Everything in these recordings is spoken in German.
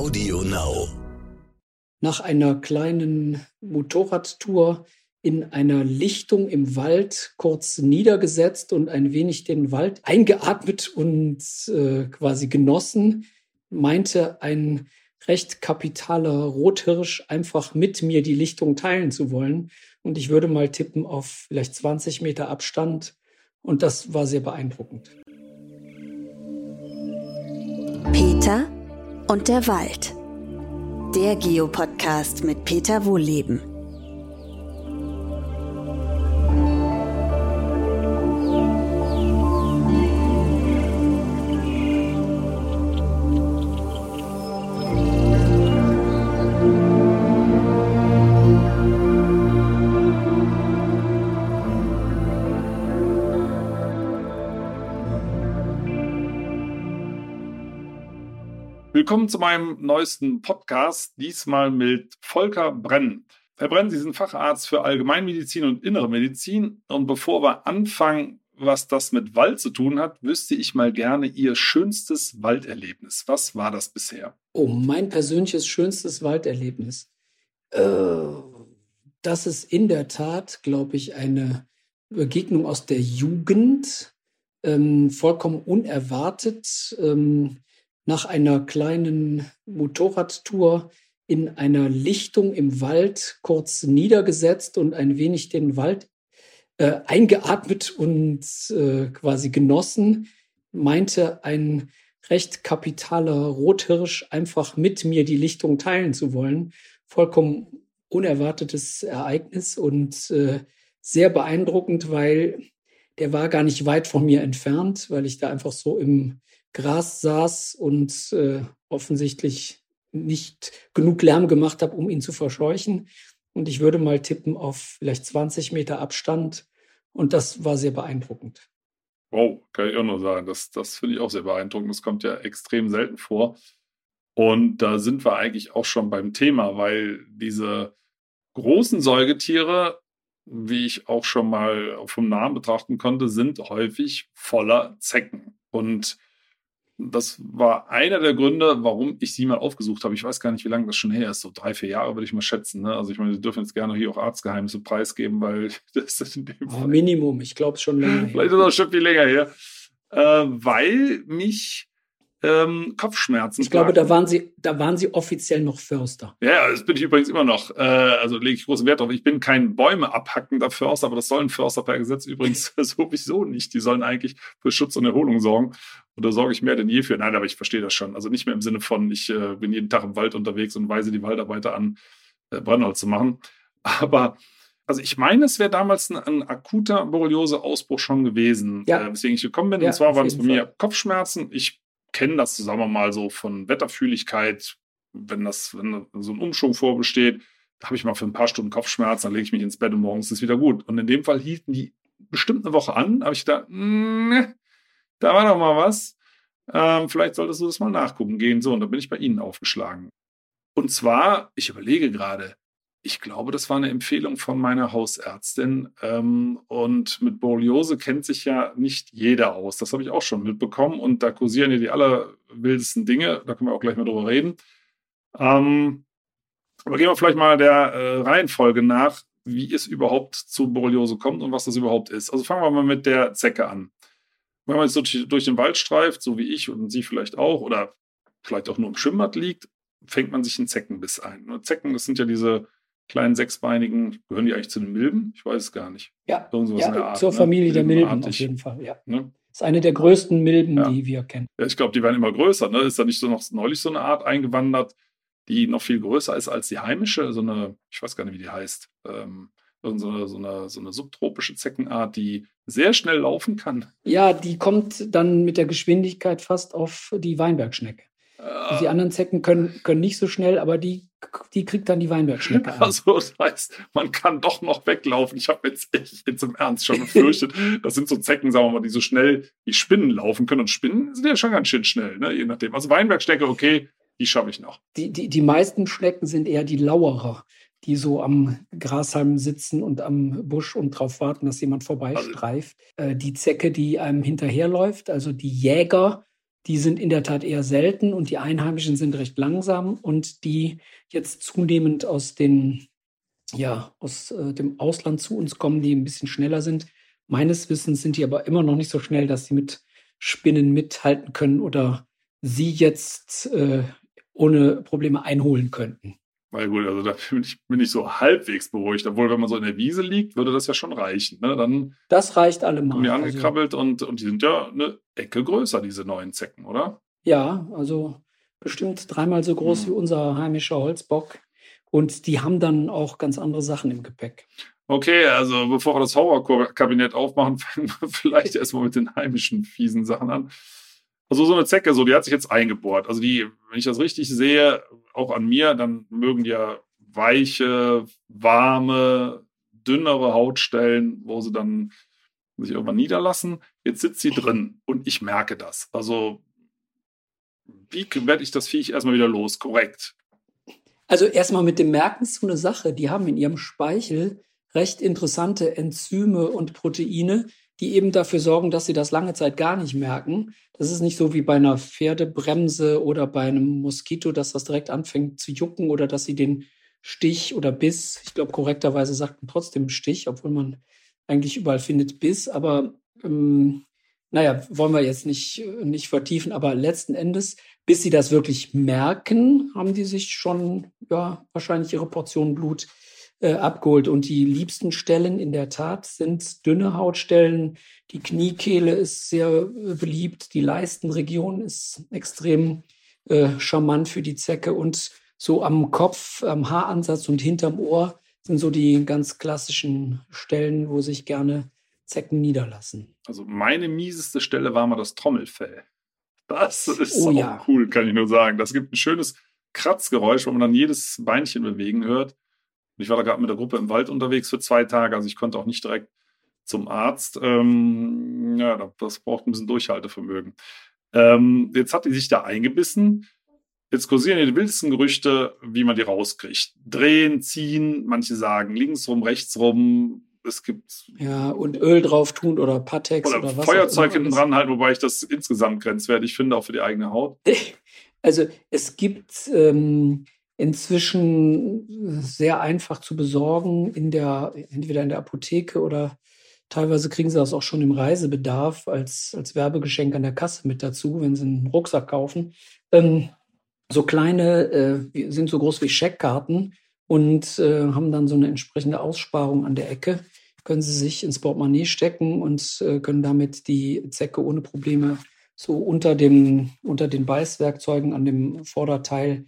Audio Now. Nach einer kleinen Motorradtour in einer Lichtung im Wald kurz niedergesetzt und ein wenig den Wald eingeatmet und äh, quasi genossen, meinte ein recht kapitaler Rothirsch einfach mit mir die Lichtung teilen zu wollen. Und ich würde mal tippen auf vielleicht 20 Meter Abstand. Und das war sehr beeindruckend. Peter und der Wald. Der Geopodcast mit Peter Wohlleben. Willkommen zu meinem neuesten Podcast, diesmal mit Volker Brenn. Herr Brenn, Sie sind Facharzt für Allgemeinmedizin und Innere Medizin. Und bevor wir anfangen, was das mit Wald zu tun hat, wüsste ich mal gerne Ihr schönstes Walderlebnis. Was war das bisher? Oh, mein persönliches schönstes Walderlebnis. Äh, das ist in der Tat, glaube ich, eine Begegnung aus der Jugend. Ähm, vollkommen unerwartet. Ähm, nach einer kleinen Motorradtour in einer Lichtung im Wald kurz niedergesetzt und ein wenig den Wald äh, eingeatmet und äh, quasi genossen, meinte ein recht kapitaler Rothirsch einfach mit mir die Lichtung teilen zu wollen. Vollkommen unerwartetes Ereignis und äh, sehr beeindruckend, weil der war gar nicht weit von mir entfernt, weil ich da einfach so im Gras saß und äh, offensichtlich nicht genug Lärm gemacht habe, um ihn zu verscheuchen. Und ich würde mal tippen auf vielleicht 20 Meter Abstand. Und das war sehr beeindruckend. Wow, kann ich auch nur sagen. Das, das finde ich auch sehr beeindruckend. Das kommt ja extrem selten vor. Und da sind wir eigentlich auch schon beim Thema, weil diese großen Säugetiere, wie ich auch schon mal vom Namen betrachten konnte, sind häufig voller Zecken. Und das war einer der Gründe, warum ich sie mal aufgesucht habe. Ich weiß gar nicht, wie lange das schon her ist. So drei, vier Jahre würde ich mal schätzen. Ne? Also ich meine, Sie dürfen jetzt gerne hier auch Arztgeheimnisse preisgeben, weil das ist in dem Fall. Minimum, ich glaube es schon länger. Vielleicht ist das schon viel länger her. Äh, weil mich ähm, Kopfschmerzen. Ich glaube, da waren Sie, da waren Sie offiziell noch Förster. Ja, das bin ich übrigens immer noch. Äh, also lege ich großen Wert drauf. Ich bin kein Bäume abhackender Förster, aber das sollen Förster per Gesetz übrigens sowieso nicht. Die sollen eigentlich für Schutz und Erholung sorgen. Und da sorge ich mehr denn je für. Nein, aber ich verstehe das schon. Also nicht mehr im Sinne von, ich äh, bin jeden Tag im Wald unterwegs und weise die Waldarbeiter an, äh, Brennholz zu machen. Aber also ich meine, es wäre damals ein, ein akuter Borreliose-Ausbruch schon gewesen, ja. äh, weswegen ich gekommen bin. Ja, und zwar waren es bei mir Kopfschmerzen. Ich kenne das, sagen wir mal, so von Wetterfühligkeit, wenn das, wenn so ein Umschwung vorbesteht, da habe ich mal für ein paar Stunden Kopfschmerzen, dann lege ich mich ins Bett und morgens ist es wieder gut. Und in dem Fall hielten die bestimmt eine Woche an, habe ich da, da war doch mal was. Ähm, vielleicht solltest du das mal nachgucken gehen. So, und da bin ich bei Ihnen aufgeschlagen. Und zwar, ich überlege gerade, ich glaube, das war eine Empfehlung von meiner Hausärztin. Ähm, und mit Borreliose kennt sich ja nicht jeder aus. Das habe ich auch schon mitbekommen. Und da kursieren ja die allerwildesten Dinge. Da können wir auch gleich mal drüber reden. Ähm, aber gehen wir vielleicht mal der äh, Reihenfolge nach, wie es überhaupt zu Borreliose kommt und was das überhaupt ist. Also fangen wir mal mit der Zecke an. Wenn man jetzt durch, durch den Wald streift, so wie ich und Sie vielleicht auch, oder vielleicht auch nur im Schwimmbad liegt, fängt man sich einen Zeckenbiss ein. Und Zecken, das sind ja diese kleinen sechsbeinigen, gehören die eigentlich zu den Milben? Ich weiß es gar nicht. Ja, ja Art, zur ne? Familie der Milben auf jeden Fall, ja. Ne? Das ist eine der größten Milben, ja. die wir kennen. Ja, ich glaube, die werden immer größer. Ne? Ist da nicht so noch neulich so eine Art eingewandert, die noch viel größer ist als die heimische? So eine, ich weiß gar nicht, wie die heißt. Ähm, so eine, so, eine, so eine subtropische Zeckenart, die sehr schnell laufen kann. Ja, die kommt dann mit der Geschwindigkeit fast auf die Weinbergschnecke. Die anderen Zecken können, können nicht so schnell, aber die, die kriegt dann die Weinbergschnecke. Also das heißt, man kann doch noch weglaufen. Ich habe jetzt echt jetzt im Ernst schon befürchtet, das sind so Zecken, sagen wir mal, die so schnell wie Spinnen laufen können. Und Spinnen sind ja schon ganz schön schnell, ne? je nachdem. Also Weinbergschnecke, okay, die schaffe ich noch. Die, die, die meisten Schnecken sind eher die Lauerer, die so am Grashalm sitzen und am Busch und darauf warten, dass jemand vorbeistreift. Also, äh, die Zecke, die einem hinterherläuft, also die Jäger, die sind in der Tat eher selten und die Einheimischen sind recht langsam und die jetzt zunehmend aus den ja aus äh, dem Ausland zu uns kommen, die ein bisschen schneller sind. Meines Wissens sind die aber immer noch nicht so schnell, dass sie mit Spinnen mithalten können oder sie jetzt äh, ohne Probleme einholen könnten. Weil gut, also da bin ich, bin ich so halbwegs beruhigt. Obwohl, wenn man so in der Wiese liegt, würde das ja schon reichen. Ne? Dann das reicht allemal. Kommen die also angekrabbelt also, und, und die sind ja eine Ecke größer, diese neuen Zecken, oder? Ja, also bestimmt dreimal so groß hm. wie unser heimischer Holzbock. Und die haben dann auch ganz andere Sachen im Gepäck. Okay, also bevor wir das Horrorkabinett aufmachen, fangen wir vielleicht erstmal mit den heimischen fiesen Sachen an. Also so eine Zecke, so, die hat sich jetzt eingebohrt. Also die, wenn ich das richtig sehe, auch an mir, dann mögen die ja weiche, warme, dünnere Hautstellen, wo sie dann sich irgendwann niederlassen. Jetzt sitzt sie drin und ich merke das. Also wie werde ich das Viech erstmal wieder los? Korrekt. Also erstmal mit dem Merken ist so eine Sache. Die haben in ihrem Speichel recht interessante Enzyme und Proteine, die eben dafür sorgen, dass sie das lange Zeit gar nicht merken. Das ist nicht so wie bei einer Pferdebremse oder bei einem Moskito, dass das direkt anfängt zu jucken oder dass sie den Stich oder Biss, ich glaube korrekterweise sagt man trotzdem Stich, obwohl man eigentlich überall findet Biss, aber ähm, naja, wollen wir jetzt nicht, nicht vertiefen, aber letzten Endes, bis sie das wirklich merken, haben die sich schon ja wahrscheinlich ihre Portion Blut äh, abgeholt. Und die liebsten Stellen in der Tat sind dünne Hautstellen. Die Kniekehle ist sehr äh, beliebt. Die Leistenregion ist extrem äh, charmant für die Zecke. Und so am Kopf, am Haaransatz und hinterm Ohr sind so die ganz klassischen Stellen, wo sich gerne Zecken niederlassen. Also meine mieseste Stelle war mal das Trommelfell. Das ist oh, auch ja. cool, kann ich nur sagen. Das gibt ein schönes Kratzgeräusch, wo man dann jedes Beinchen bewegen hört. Ich war da gerade mit der Gruppe im Wald unterwegs für zwei Tage, also ich konnte auch nicht direkt zum Arzt. Ähm, ja, das braucht ein bisschen Durchhaltevermögen. Ähm, jetzt hat die sich da eingebissen. Jetzt kursieren die wildesten Gerüchte, wie man die rauskriegt. Drehen, ziehen, manche sagen linksrum, rechtsrum. Es gibt. Ja, und Öl drauf tun oder Patex oder, oder was. Feuerzeug hinten dran halten, wobei ich das insgesamt grenzwertig finde, auch für die eigene Haut. Also es gibt ähm, inzwischen sehr einfach zu besorgen, in der, entweder in der Apotheke oder teilweise kriegen sie das auch schon im Reisebedarf als, als Werbegeschenk an der Kasse mit dazu, wenn sie einen Rucksack kaufen. Ähm, so kleine, äh, sind so groß wie Scheckkarten und äh, haben dann so eine entsprechende Aussparung an der Ecke. Können sie sich ins Portemonnaie stecken und äh, können damit die Zecke ohne Probleme so unter dem, unter den Beißwerkzeugen an dem Vorderteil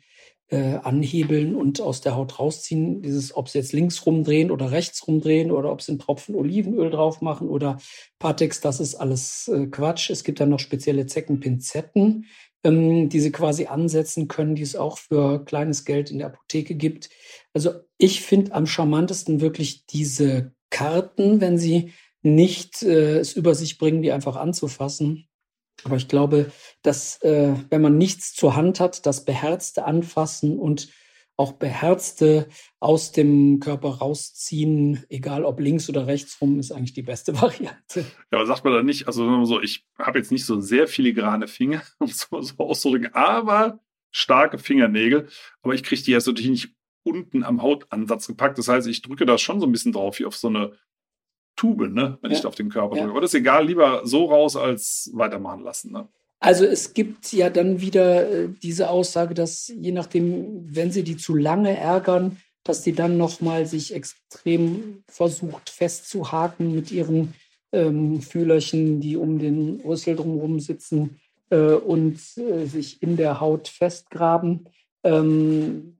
äh, anhebeln und aus der Haut rausziehen. Dieses, ob sie jetzt links rumdrehen oder rechts rumdrehen oder ob sie einen Tropfen Olivenöl drauf machen oder Patex, das ist alles äh, Quatsch. Es gibt dann noch spezielle Zeckenpinzetten, ähm, die sie quasi ansetzen können, die es auch für kleines Geld in der Apotheke gibt. Also ich finde am charmantesten wirklich diese Karten, wenn sie nicht äh, es über sich bringen, die einfach anzufassen, aber ich glaube, dass äh, wenn man nichts zur Hand hat, das beherzte Anfassen und auch beherzte aus dem Körper rausziehen, egal ob links oder rechts rum, ist eigentlich die beste Variante. Ja, aber sagt man da nicht, also so, ich habe jetzt nicht so sehr filigrane Finger, um es mal so auszudrücken, aber starke Fingernägel, aber ich kriege die jetzt natürlich nicht unten am Hautansatz gepackt. Das heißt, ich drücke da schon so ein bisschen drauf, wie auf so eine Tube, ne? wenn ja. ich auf den Körper drücke. Ja. Aber das ist egal, lieber so raus als weitermachen lassen. Ne? Also es gibt ja dann wieder äh, diese Aussage, dass je nachdem, wenn sie die zu lange ärgern, dass die dann nochmal sich extrem versucht festzuhaken mit ihren ähm, Fühlerchen, die um den Rüssel drumherum sitzen äh, und äh, sich in der Haut festgraben. Ähm,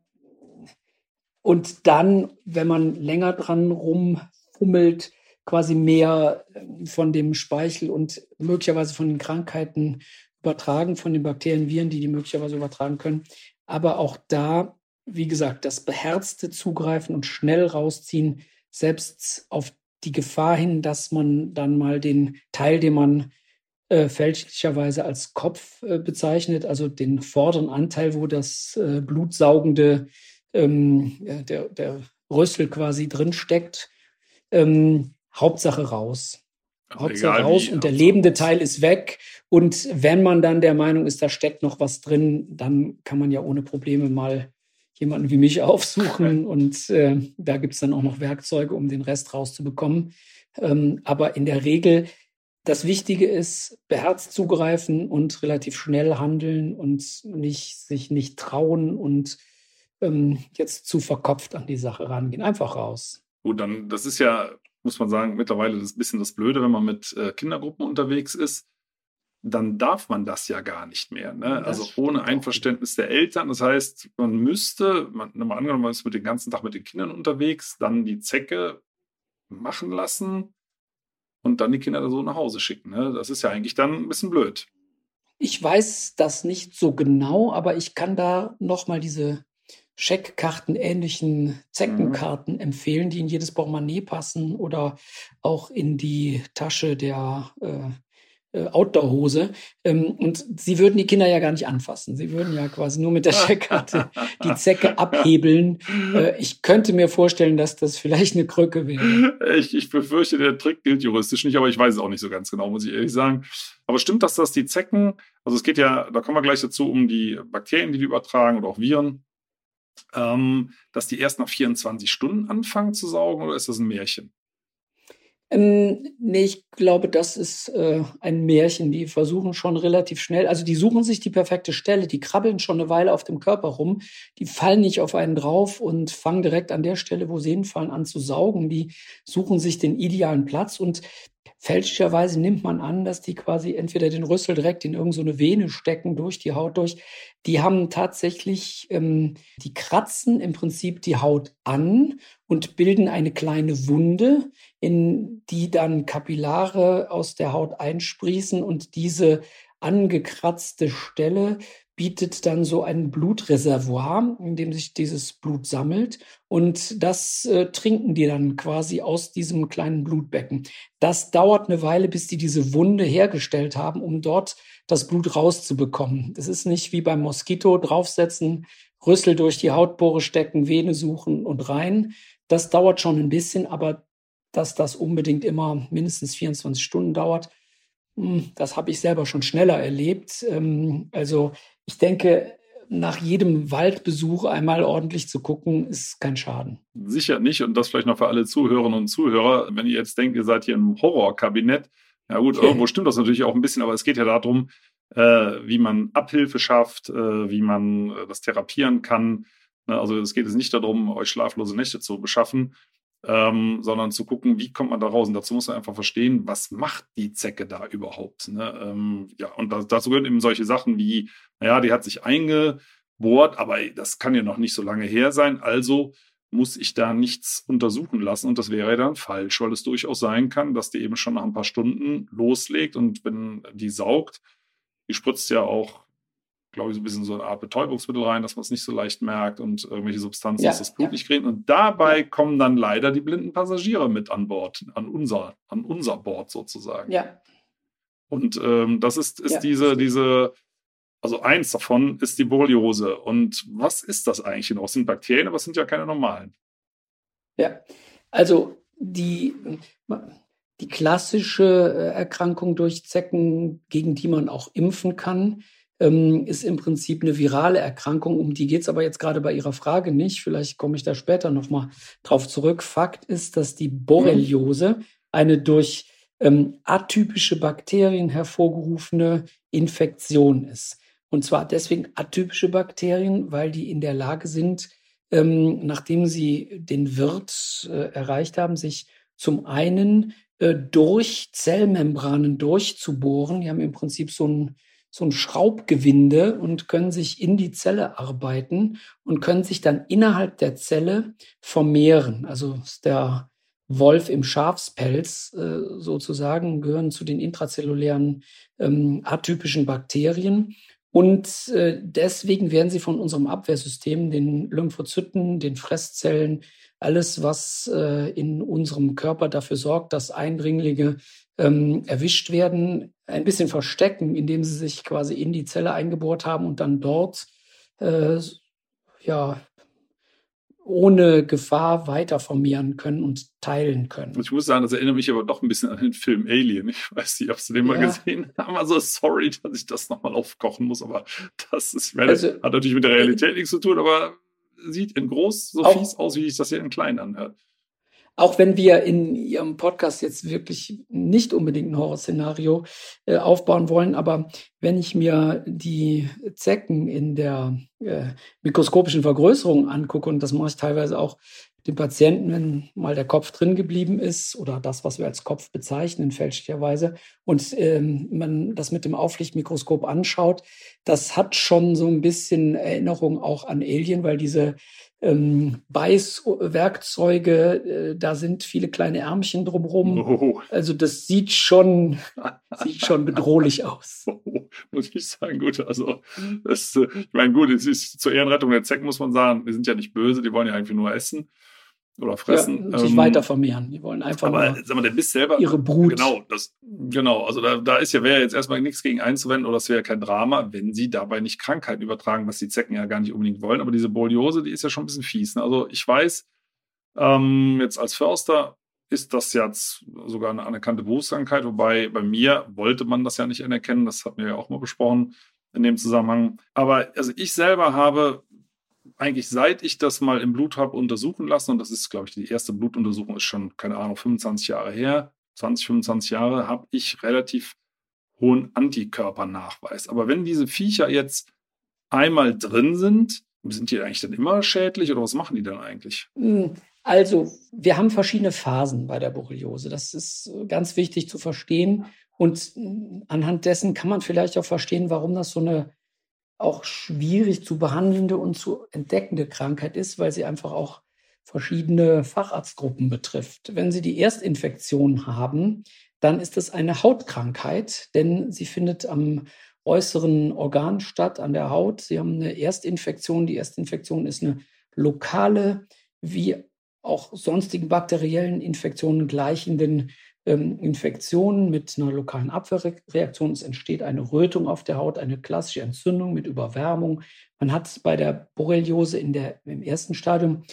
und dann, wenn man länger dran rumfummelt, quasi mehr ähm, von dem Speichel und möglicherweise von den Krankheiten übertragen, von den Bakterien, Viren, die die möglicherweise übertragen können. Aber auch da, wie gesagt, das beherzte Zugreifen und schnell rausziehen, selbst auf die Gefahr hin, dass man dann mal den Teil, den man äh, fälschlicherweise als Kopf äh, bezeichnet, also den vorderen Anteil, wo das äh, blutsaugende, ähm, der, der Rüssel quasi drin steckt, ähm, Hauptsache raus. Hauptsache Egal raus wie, und der lebende Teil ist weg Und wenn man dann der Meinung ist, da steckt noch was drin, dann kann man ja ohne Probleme mal jemanden wie mich aufsuchen. Und äh, da gibt es dann auch noch Werkzeuge, um den Rest rauszubekommen. Ähm, aber in der Regel, das Wichtige ist, beherzt zugreifen und relativ schnell handeln und nicht, sich nicht trauen und ähm, jetzt zu verkopft an die Sache rangehen. Einfach raus. Gut, dann, das ist ja, muss man sagen, mittlerweile das bisschen das Blöde, wenn man mit äh, Kindergruppen unterwegs ist dann darf man das ja gar nicht mehr. Ne? Also ohne Einverständnis der Eltern. Das heißt, man müsste, man, mal angenommen, man ist mit den ganzen Tag mit den Kindern unterwegs, dann die Zecke machen lassen und dann die Kinder da so nach Hause schicken. Ne? Das ist ja eigentlich dann ein bisschen blöd. Ich weiß das nicht so genau, aber ich kann da nochmal diese Scheckkarten ähnlichen Zeckenkarten mhm. empfehlen, die in jedes Portemonnaie passen oder auch in die Tasche der äh, äh, Outdoor-Hose. Ähm, und sie würden die Kinder ja gar nicht anfassen. Sie würden ja quasi nur mit der Checkkarte die Zecke abhebeln. Äh, ich könnte mir vorstellen, dass das vielleicht eine Krücke wäre. Ich, ich befürchte, der Trick gilt juristisch nicht, aber ich weiß es auch nicht so ganz genau, muss ich ehrlich sagen. Aber stimmt das, dass die Zecken, also es geht ja, da kommen wir gleich dazu, um die Bakterien, die die übertragen oder auch Viren, ähm, dass die erst nach 24 Stunden anfangen zu saugen oder ist das ein Märchen? Ähm, nee, ich glaube, das ist äh, ein Märchen. Die versuchen schon relativ schnell, also die suchen sich die perfekte Stelle, die krabbeln schon eine Weile auf dem Körper rum, die fallen nicht auf einen drauf und fangen direkt an der Stelle, wo sie hinfallen, an zu saugen. Die suchen sich den idealen Platz und fälschlicherweise nimmt man an, dass die quasi entweder den Rüssel direkt in irgendeine so Vene stecken, durch die Haut durch. Die haben tatsächlich, ähm, die kratzen im Prinzip die Haut an und bilden eine kleine Wunde, in die dann Kapillare aus der Haut einsprießen und diese angekratzte Stelle bietet dann so ein Blutreservoir, in dem sich dieses Blut sammelt. Und das äh, trinken die dann quasi aus diesem kleinen Blutbecken. Das dauert eine Weile, bis die diese Wunde hergestellt haben, um dort das Blut rauszubekommen. Das ist nicht wie beim Moskito draufsetzen, Rüssel durch die Hautpore stecken, Vene suchen und rein. Das dauert schon ein bisschen, aber dass das unbedingt immer mindestens 24 Stunden dauert, hm, das habe ich selber schon schneller erlebt. Ähm, also ich denke, nach jedem Waldbesuch einmal ordentlich zu gucken, ist kein Schaden. Sicher nicht. Und das vielleicht noch für alle Zuhörerinnen und Zuhörer. Wenn ihr jetzt denkt, ihr seid hier im Horrorkabinett, ja gut, irgendwo stimmt das natürlich auch ein bisschen, aber es geht ja darum, äh, wie man Abhilfe schafft, äh, wie man äh, das therapieren kann. Ne, also es geht jetzt nicht darum, euch schlaflose Nächte zu beschaffen, ähm, sondern zu gucken, wie kommt man da raus. Und dazu muss man einfach verstehen, was macht die Zecke da überhaupt. Ne? Ähm, ja, und da, dazu gehören eben solche Sachen wie, naja, die hat sich eingebohrt, aber das kann ja noch nicht so lange her sein. Also muss ich da nichts untersuchen lassen. Und das wäre dann falsch, weil es durchaus sein kann, dass die eben schon nach ein paar Stunden loslegt und wenn die saugt, die spritzt ja auch glaube ich, so ein bisschen so eine Art Betäubungsmittel rein, dass man es nicht so leicht merkt und irgendwelche Substanzen, ja, dass das Blut ja. nicht kriegen. Und dabei kommen dann leider die blinden Passagiere mit an Bord, an unser, an unser Bord sozusagen. Ja. Und ähm, das ist, ist ja, diese, diese, also eins davon ist die Borreliose. Und was ist das eigentlich genau? Es sind Bakterien, aber es sind ja keine normalen. Ja, also die, die klassische äh, Erkrankung durch Zecken, gegen die man auch impfen kann, ähm, ist im Prinzip eine virale Erkrankung. Um die geht es aber jetzt gerade bei Ihrer Frage nicht. Vielleicht komme ich da später nochmal drauf zurück. Fakt ist, dass die Borreliose eine durch ähm, atypische Bakterien hervorgerufene Infektion ist. Und zwar deswegen atypische Bakterien, weil die in der Lage sind, ähm, nachdem sie den Wirt äh, erreicht haben, sich zum einen äh, durch Zellmembranen durchzubohren. Die haben im Prinzip so ein so ein Schraubgewinde und können sich in die Zelle arbeiten und können sich dann innerhalb der Zelle vermehren. Also der Wolf im Schafspelz äh, sozusagen gehören zu den intrazellulären ähm, atypischen Bakterien. Und äh, deswegen werden sie von unserem Abwehrsystem, den Lymphozyten, den Fresszellen, alles, was äh, in unserem Körper dafür sorgt, dass Eindringlinge ähm, erwischt werden, ein bisschen verstecken, indem sie sich quasi in die Zelle eingebohrt haben und dann dort äh, ja ohne Gefahr weiter vermehren können und teilen können. Ich muss sagen, das erinnert mich aber doch ein bisschen an den Film Alien. Ich weiß nicht, ob Sie den ja. mal gesehen haben. Also sorry, dass ich das nochmal aufkochen muss, aber das ist, also, hat natürlich mit der Realität nichts zu tun, aber sieht in groß so fies aus, wie ich das hier in klein anhört. Auch wenn wir in Ihrem Podcast jetzt wirklich nicht unbedingt ein Horrorszenario äh, aufbauen wollen, aber wenn ich mir die Zecken in der äh, mikroskopischen Vergrößerung angucke, und das mache ich teilweise auch den Patienten, wenn mal der Kopf drin geblieben ist oder das, was wir als Kopf bezeichnen, fälschlicherweise, und ähm, man das mit dem Auflichtmikroskop anschaut, das hat schon so ein bisschen Erinnerung auch an Alien, weil diese ähm, Beißwerkzeuge, äh, da sind viele kleine Ärmchen drumherum. Oh. Also das sieht schon, sieht schon bedrohlich aus. Oh, muss ich sagen, gut. Also das, äh, ich meine, gut, es ist zur Ehrenrettung der Zecken muss man sagen, die sind ja nicht böse, die wollen ja eigentlich nur essen oder fressen. Ja, sich ähm, weiter vermehren. Die wollen einfach aber, sag mal, der Biss selber, ihre Brut. Genau, das, genau. Also da, da ist ja, wäre jetzt erstmal nichts gegen einzuwenden oder es wäre kein Drama, wenn sie dabei nicht Krankheiten übertragen, was die Zecken ja gar nicht unbedingt wollen. Aber diese Borreliose, die ist ja schon ein bisschen fies. Ne? Also ich weiß, ähm, jetzt als Förster ist das jetzt sogar eine anerkannte Berufskrankheit, wobei bei mir wollte man das ja nicht anerkennen. Das hatten wir ja auch mal besprochen in dem Zusammenhang. Aber also ich selber habe eigentlich seit ich das mal im Blut habe untersuchen lassen, und das ist, glaube ich, die erste Blutuntersuchung ist schon, keine Ahnung, 25 Jahre her, 20, 25 Jahre, habe ich relativ hohen Antikörpernachweis. Aber wenn diese Viecher jetzt einmal drin sind, sind die eigentlich dann immer schädlich oder was machen die dann eigentlich? Hm, also, wir haben verschiedene Phasen bei der Borreliose. Das ist ganz wichtig zu verstehen. Und anhand dessen kann man vielleicht auch verstehen, warum das so eine auch schwierig zu behandelnde und zu entdeckende Krankheit ist, weil sie einfach auch verschiedene Facharztgruppen betrifft. Wenn Sie die Erstinfektion haben, dann ist es eine Hautkrankheit, denn sie findet am äußeren Organ statt, an der Haut. Sie haben eine Erstinfektion. Die Erstinfektion ist eine lokale, wie auch sonstigen bakteriellen Infektionen gleichenden ähm, Infektionen mit einer lokalen Abwehrreaktion. Es entsteht eine Rötung auf der Haut, eine klassische Entzündung mit Überwärmung. Man hat bei der Borreliose in der, im ersten Stadium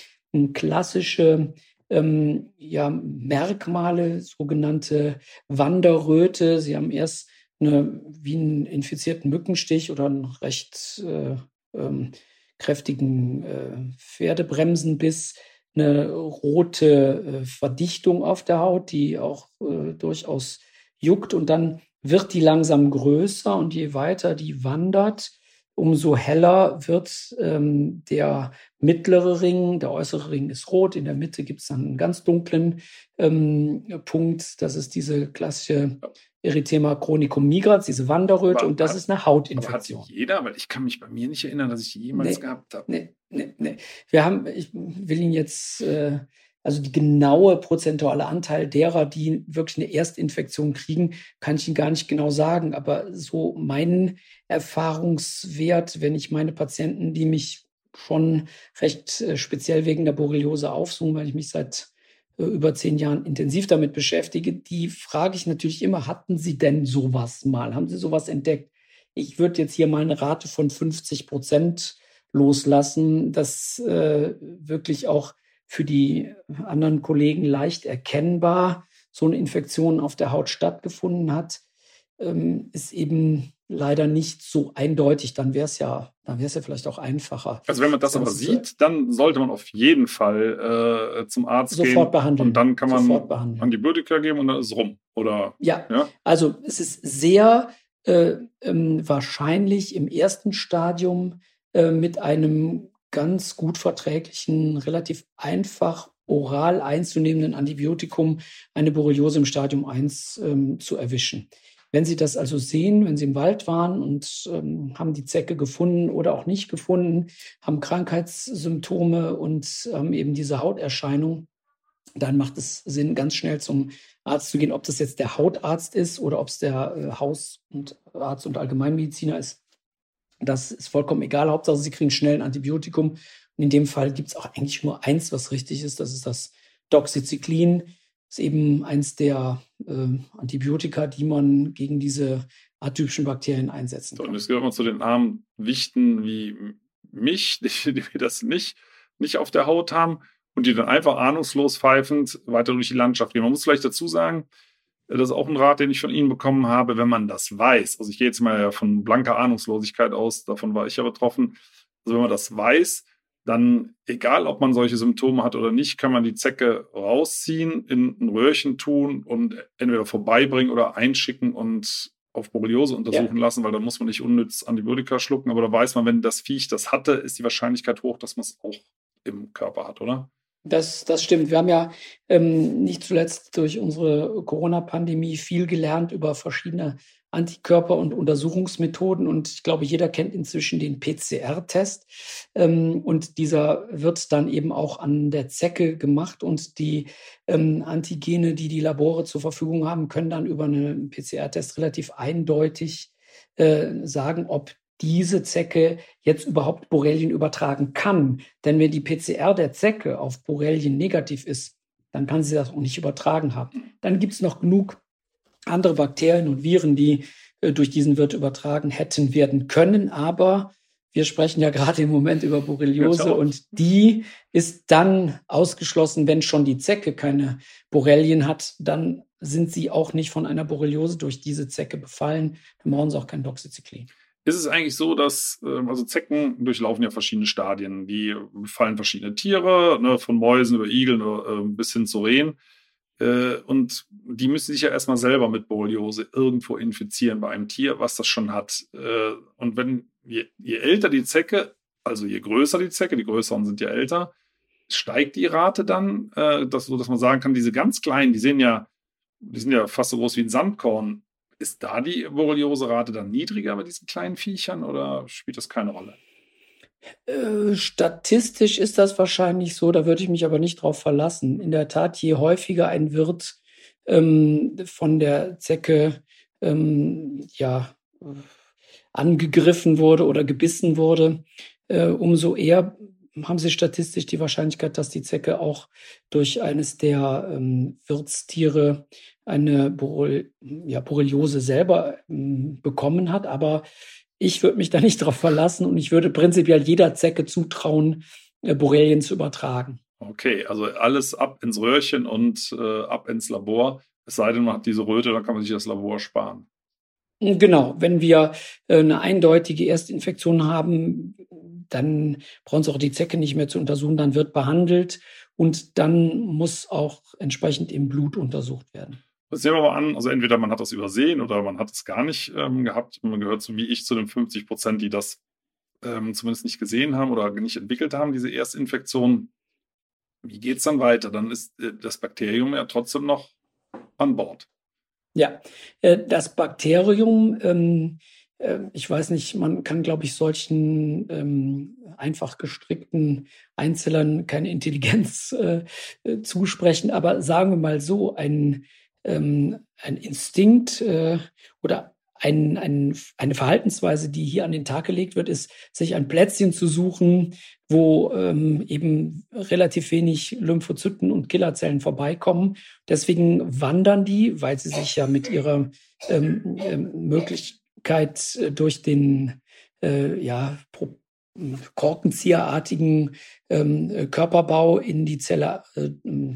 klassische ähm, ja, Merkmale, sogenannte Wanderröte. Sie haben erst eine, wie einen infizierten Mückenstich oder einen recht äh, ähm, kräftigen äh, Pferdebremsenbiss eine rote äh, Verdichtung auf der Haut, die auch äh, durchaus juckt und dann wird die langsam größer und je weiter die wandert, umso heller wird ähm, der mittlere Ring. Der äußere Ring ist rot, in der Mitte gibt es dann einen ganz dunklen ähm, Punkt. Das ist diese klassische Erythema chronicum migrans, diese Wanderröte, aber, und das ist eine Hautinfektion. hat jeder, weil ich kann mich bei mir nicht erinnern, dass ich die jemals nee, gehabt habe. Nee, nee, nee. Wir haben, ich will Ihnen jetzt, äh, also die genaue prozentuale Anteil derer, die wirklich eine Erstinfektion kriegen, kann ich Ihnen gar nicht genau sagen. Aber so mein Erfahrungswert, wenn ich meine Patienten, die mich schon recht äh, speziell wegen der Borreliose aufsuchen, weil ich mich seit äh, über zehn Jahren intensiv damit beschäftige, die frage ich natürlich immer, hatten Sie denn sowas mal? Haben Sie sowas entdeckt? Ich würde jetzt hier mal eine Rate von 50 Prozent loslassen, das äh, wirklich auch für die anderen Kollegen leicht erkennbar so eine Infektion auf der Haut stattgefunden hat, ähm, ist eben leider nicht so eindeutig. Dann wäre es ja, dann wäre es ja vielleicht auch einfacher. Also wenn man das, das aber sieht, dann sollte man auf jeden Fall äh, zum Arzt sofort gehen behandeln. und dann kann man Antibiotika geben und dann ist es rum. Oder ja, ja? also es ist sehr äh, ähm, wahrscheinlich im ersten Stadium äh, mit einem ganz gut verträglichen, relativ einfach oral einzunehmenden Antibiotikum eine Borreliose im Stadium 1 ähm, zu erwischen. Wenn Sie das also sehen, wenn Sie im Wald waren und ähm, haben die Zecke gefunden oder auch nicht gefunden, haben Krankheitssymptome und ähm, eben diese Hauterscheinung, dann macht es Sinn, ganz schnell zum Arzt zu gehen, ob das jetzt der Hautarzt ist oder ob es der äh, Haus- und Arzt und Allgemeinmediziner ist. Das ist vollkommen egal. Hauptsache, Sie kriegen schnell ein Antibiotikum. Und in dem Fall gibt es auch eigentlich nur eins, was richtig ist. Das ist das Doxycyclin ist eben eins der äh, Antibiotika, die man gegen diese atypischen Bakterien einsetzen kann. und es gehört mal zu den armen Wichten wie mich, die, die das nicht nicht auf der Haut haben und die dann einfach ahnungslos pfeifend weiter durch die Landschaft gehen. Man muss vielleicht dazu sagen, das ist auch ein Rat, den ich von Ihnen bekommen habe, wenn man das weiß. Also ich gehe jetzt mal von blanker Ahnungslosigkeit aus, davon war ich ja betroffen. Also wenn man das weiß, dann egal, ob man solche Symptome hat oder nicht, kann man die Zecke rausziehen, in ein Röhrchen tun und entweder vorbeibringen oder einschicken und auf Borreliose untersuchen ja. lassen, weil da muss man nicht unnütz Antibiotika schlucken. Aber da weiß man, wenn das Viech das hatte, ist die Wahrscheinlichkeit hoch, dass man es auch im Körper hat, oder? Das, das stimmt. Wir haben ja ähm, nicht zuletzt durch unsere Corona-Pandemie viel gelernt über verschiedene Antikörper und Untersuchungsmethoden. Und ich glaube, jeder kennt inzwischen den PCR-Test. Ähm, und dieser wird dann eben auch an der Zecke gemacht. Und die ähm, Antigene, die die Labore zur Verfügung haben, können dann über einen PCR-Test relativ eindeutig äh, sagen, ob diese Zecke jetzt überhaupt Borrelien übertragen kann. Denn wenn die PCR der Zecke auf Borrelien negativ ist, dann kann sie das auch nicht übertragen haben. Dann gibt es noch genug andere Bakterien und Viren, die äh, durch diesen Wirt übertragen hätten werden können. Aber wir sprechen ja gerade im Moment über Borreliose und die ist dann ausgeschlossen, wenn schon die Zecke keine Borrelien hat, dann sind sie auch nicht von einer Borreliose durch diese Zecke befallen. Dann brauchen sie auch kein Doxycyclin ist es eigentlich so, dass ähm, also Zecken durchlaufen ja verschiedene Stadien. Die befallen verschiedene Tiere, ne, von Mäusen über Igeln äh, bis hin zu Rehen. Äh, und die müssen sich ja erstmal selber mit Borreliose irgendwo infizieren bei einem Tier, was das schon hat. Äh, und wenn je, je älter die Zecke, also je größer die Zecke, die größeren sind ja älter, steigt die Rate dann, äh, dass, so dass man sagen kann, diese ganz kleinen, die sehen ja, die sind ja fast so groß wie ein Sandkorn, ist da die Borreliose-Rate dann niedriger bei diesen kleinen Viechern oder spielt das keine Rolle? Äh, statistisch ist das wahrscheinlich so, da würde ich mich aber nicht drauf verlassen. In der Tat, je häufiger ein Wirt ähm, von der Zecke ähm, ja, angegriffen wurde oder gebissen wurde, äh, umso eher haben sie statistisch die Wahrscheinlichkeit, dass die Zecke auch durch eines der ähm, Wirtstiere eine Borrel ja, Borreliose selber ähm, bekommen hat. Aber ich würde mich da nicht drauf verlassen und ich würde prinzipiell jeder Zecke zutrauen, äh, Borrelien zu übertragen. Okay, also alles ab ins Röhrchen und äh, ab ins Labor. Es sei denn, man hat diese Röte, dann kann man sich das Labor sparen. Genau, wenn wir äh, eine eindeutige Erstinfektion haben, dann brauchen Sie auch die Zecke nicht mehr zu untersuchen, dann wird behandelt und dann muss auch entsprechend im Blut untersucht werden. Das sehen wir mal an, also entweder man hat das übersehen oder man hat es gar nicht ähm, gehabt. Man gehört so wie ich zu den 50 Prozent, die das ähm, zumindest nicht gesehen haben oder nicht entwickelt haben, diese Erstinfektion. Wie geht es dann weiter? Dann ist äh, das Bakterium ja trotzdem noch an Bord. Ja, äh, das Bakterium ähm, ähm, ich weiß nicht, man kann, glaube ich, solchen ähm, einfach gestrickten Einzellern keine Intelligenz äh, äh, zusprechen. Aber sagen wir mal so, ein, ähm, ein Instinkt äh, oder ein, ein, eine Verhaltensweise, die hier an den Tag gelegt wird, ist, sich ein Plätzchen zu suchen, wo ähm, eben relativ wenig Lymphozyten und Killerzellen vorbeikommen. Deswegen wandern die, weil sie sich ja mit ihrer ähm, ähm, möglich Möglichkeit, äh, durch den äh, ja, korkenzieherartigen ähm, äh, Körperbau in die Zelle äh,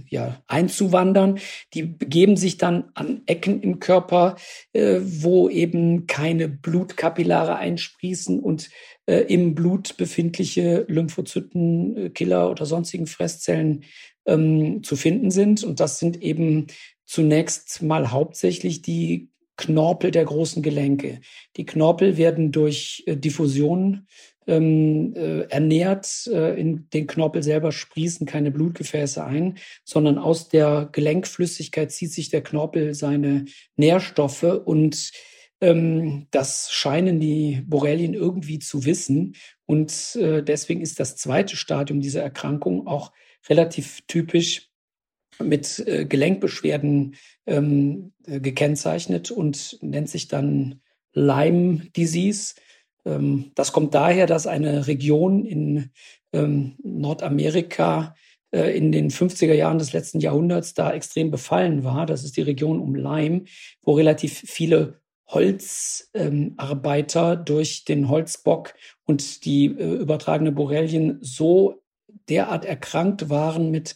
ja, einzuwandern. Die begeben sich dann an Ecken im Körper, äh, wo eben keine Blutkapillare einsprießen und äh, im Blut befindliche Lymphozyten, äh, Killer oder sonstigen Fresszellen ähm, zu finden sind. Und das sind eben zunächst mal hauptsächlich die Knorpel der großen Gelenke. Die Knorpel werden durch äh, Diffusion ähm, äh, ernährt. Äh, in den Knorpel selber sprießen keine Blutgefäße ein, sondern aus der Gelenkflüssigkeit zieht sich der Knorpel seine Nährstoffe und ähm, das scheinen die Borrelien irgendwie zu wissen. Und äh, deswegen ist das zweite Stadium dieser Erkrankung auch relativ typisch mit äh, Gelenkbeschwerden ähm, äh, gekennzeichnet und nennt sich dann Lyme Disease. Ähm, das kommt daher, dass eine Region in ähm, Nordamerika äh, in den 50er Jahren des letzten Jahrhunderts da extrem befallen war. Das ist die Region um Lyme, wo relativ viele Holzarbeiter ähm, durch den Holzbock und die äh, übertragene Borrelien so derart erkrankt waren mit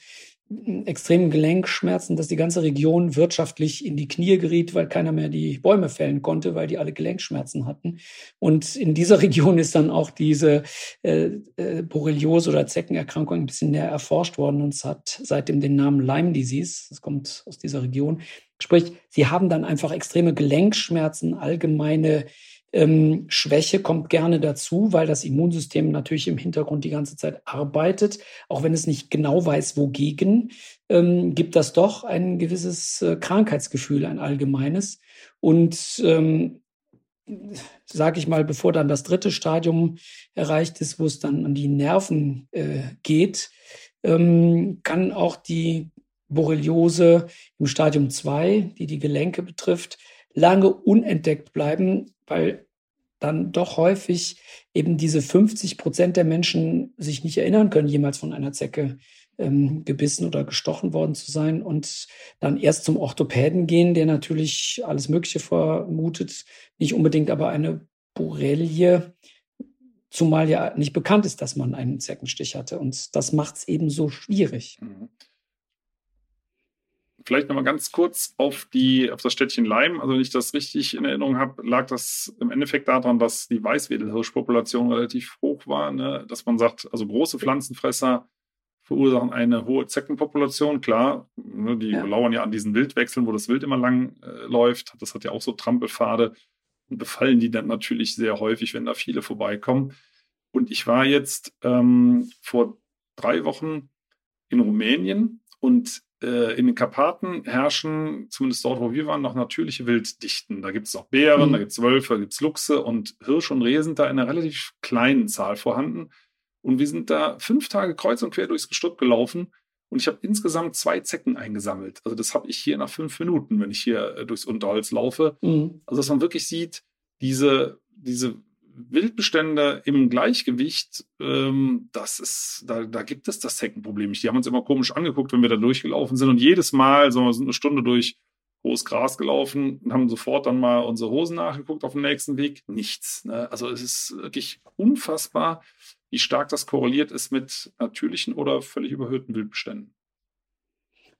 extremen Gelenkschmerzen, dass die ganze Region wirtschaftlich in die Knie geriet, weil keiner mehr die Bäume fällen konnte, weil die alle Gelenkschmerzen hatten. Und in dieser Region ist dann auch diese äh, äh, Borreliose oder Zeckenerkrankung ein bisschen näher erforscht worden und es hat seitdem den Namen Lyme Disease. Das kommt aus dieser Region. Sprich, sie haben dann einfach extreme Gelenkschmerzen, allgemeine ähm, Schwäche kommt gerne dazu, weil das Immunsystem natürlich im Hintergrund die ganze Zeit arbeitet. Auch wenn es nicht genau weiß, wogegen, ähm, gibt das doch ein gewisses äh, Krankheitsgefühl, ein allgemeines. Und ähm, sage ich mal, bevor dann das dritte Stadium erreicht ist, wo es dann an die Nerven äh, geht, ähm, kann auch die Borreliose im Stadium 2, die die Gelenke betrifft, lange unentdeckt bleiben, weil dann doch häufig eben diese 50 Prozent der Menschen sich nicht erinnern können, jemals von einer Zecke ähm, gebissen oder gestochen worden zu sein und dann erst zum Orthopäden gehen, der natürlich alles Mögliche vermutet, nicht unbedingt aber eine Borrelie, zumal ja nicht bekannt ist, dass man einen Zeckenstich hatte. Und das macht es eben so schwierig. Vielleicht nochmal ganz kurz auf, die, auf das Städtchen Leim. Also, wenn ich das richtig in Erinnerung habe, lag das im Endeffekt daran, dass die Weißwedelhirschpopulation relativ hoch war. Ne? Dass man sagt, also große Pflanzenfresser verursachen eine hohe Zeckenpopulation. Klar, ne, die ja. lauern ja an diesen Wildwechseln, wo das Wild immer lang äh, läuft. Das hat ja auch so Trampelpfade und befallen die dann natürlich sehr häufig, wenn da viele vorbeikommen. Und ich war jetzt ähm, vor drei Wochen in Rumänien und in den Karpaten herrschen, zumindest dort, wo wir waren, noch natürliche Wilddichten. Da gibt es auch Bären, mhm. da gibt es Wölfe, da gibt es Luchse und Hirsch und Reh sind da in einer relativ kleinen Zahl vorhanden. Und wir sind da fünf Tage kreuz und quer durchs Gestrüpp gelaufen und ich habe insgesamt zwei Zecken eingesammelt. Also das habe ich hier nach fünf Minuten, wenn ich hier äh, durchs Unterholz laufe. Mhm. Also dass man wirklich sieht, diese, diese Wildbestände im Gleichgewicht, ähm, das ist, da, da gibt es das Zeckenproblem nicht. Die haben uns immer komisch angeguckt, wenn wir da durchgelaufen sind und jedes Mal, so, wir sind eine Stunde durch hohes Gras gelaufen und haben sofort dann mal unsere Hosen nachgeguckt auf dem nächsten Weg. Nichts. Ne? Also es ist wirklich unfassbar, wie stark das korreliert ist mit natürlichen oder völlig überhöhten Wildbeständen.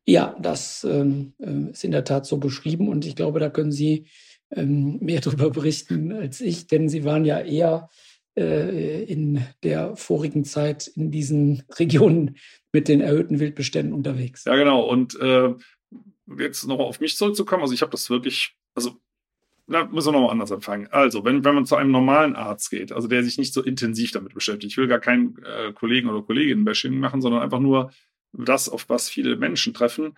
Ja, das ähm, äh, ist in der Tat so beschrieben und ich glaube, da können Sie ähm, mehr darüber berichten als ich, denn Sie waren ja eher äh, in der vorigen Zeit in diesen Regionen mit den erhöhten Wildbeständen unterwegs. Ja, genau. Und äh, jetzt noch auf mich zurückzukommen, also ich habe das wirklich, also da müssen wir nochmal anders anfangen. Also, wenn, wenn man zu einem normalen Arzt geht, also der sich nicht so intensiv damit beschäftigt, ich will gar keinen äh, Kollegen oder Kolleginnen-Bashing machen, sondern einfach nur das, auf was viele Menschen treffen.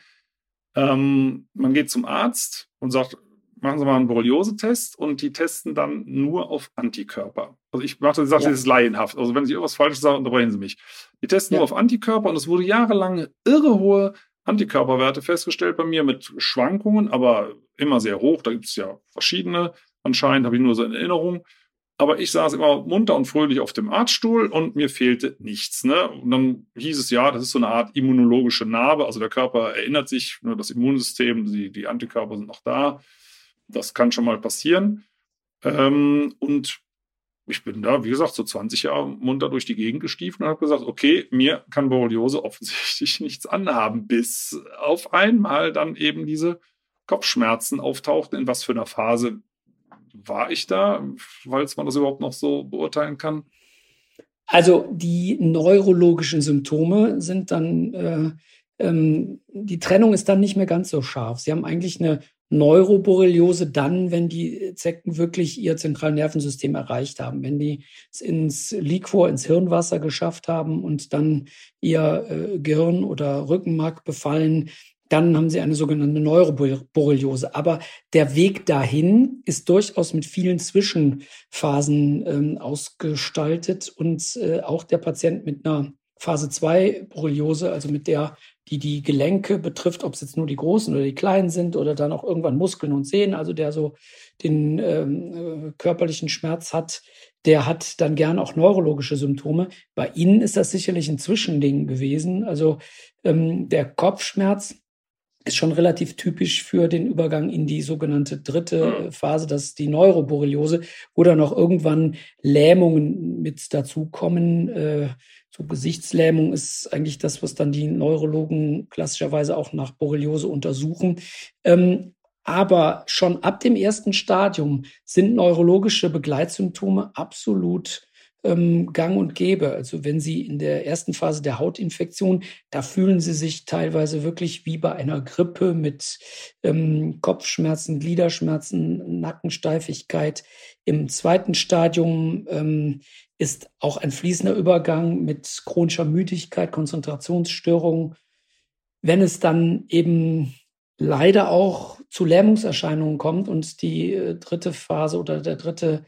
Ähm, man geht zum Arzt und sagt, machen Sie mal einen Borreliose-Test und die testen dann nur auf Antikörper. Also ich mache das, ja. das ist laienhaft. Also wenn Sie irgendwas Falsches sagen, unterbrechen Sie mich. Die testen ja. nur auf Antikörper und es wurde jahrelang irre hohe Antikörperwerte festgestellt bei mir mit Schwankungen, aber immer sehr hoch. Da gibt es ja verschiedene. Anscheinend habe ich nur so in Erinnerung. Aber ich saß immer munter und fröhlich auf dem Arztstuhl und mir fehlte nichts. Ne? Und dann hieß es ja, das ist so eine Art immunologische Narbe. Also der Körper erinnert sich, nur das Immunsystem, die, die Antikörper sind noch da. Das kann schon mal passieren. Ähm, und ich bin da, wie gesagt, so 20 Jahre munter durch die Gegend gestiefelt und habe gesagt, okay, mir kann Borreliose offensichtlich nichts anhaben, bis auf einmal dann eben diese Kopfschmerzen auftauchten. In was für einer Phase war ich da, falls man das überhaupt noch so beurteilen kann? Also die neurologischen Symptome sind dann, äh, ähm, die Trennung ist dann nicht mehr ganz so scharf. Sie haben eigentlich eine Neuroborreliose dann, wenn die Zecken wirklich ihr Zentralnervensystem erreicht haben, wenn die es ins Liquor, ins Hirnwasser geschafft haben und dann ihr äh, Gehirn oder Rückenmark befallen, dann haben sie eine sogenannte Neuroborreliose. Aber der Weg dahin ist durchaus mit vielen Zwischenphasen ähm, ausgestaltet und äh, auch der Patient mit einer Phase 2 Borreliose, also mit der die die Gelenke betrifft, ob es jetzt nur die großen oder die kleinen sind oder dann auch irgendwann Muskeln und Sehnen, also der so den ähm, äh, körperlichen Schmerz hat, der hat dann gern auch neurologische Symptome. Bei Ihnen ist das sicherlich ein Zwischending gewesen. Also ähm, der Kopfschmerz ist schon relativ typisch für den Übergang in die sogenannte dritte mhm. Phase, das ist die Neuroborreliose, wo dann auch irgendwann Lähmungen mit dazukommen. Äh, so Gesichtslähmung ist eigentlich das, was dann die Neurologen klassischerweise auch nach Borreliose untersuchen. Ähm, aber schon ab dem ersten Stadium sind neurologische Begleitsymptome absolut ähm, gang und gäbe. Also wenn Sie in der ersten Phase der Hautinfektion, da fühlen Sie sich teilweise wirklich wie bei einer Grippe mit ähm, Kopfschmerzen, Gliederschmerzen, Nackensteifigkeit. Im zweiten Stadium ähm, ist auch ein fließender Übergang mit chronischer Müdigkeit, Konzentrationsstörungen. Wenn es dann eben leider auch zu Lähmungserscheinungen kommt und die äh, dritte Phase oder der dritte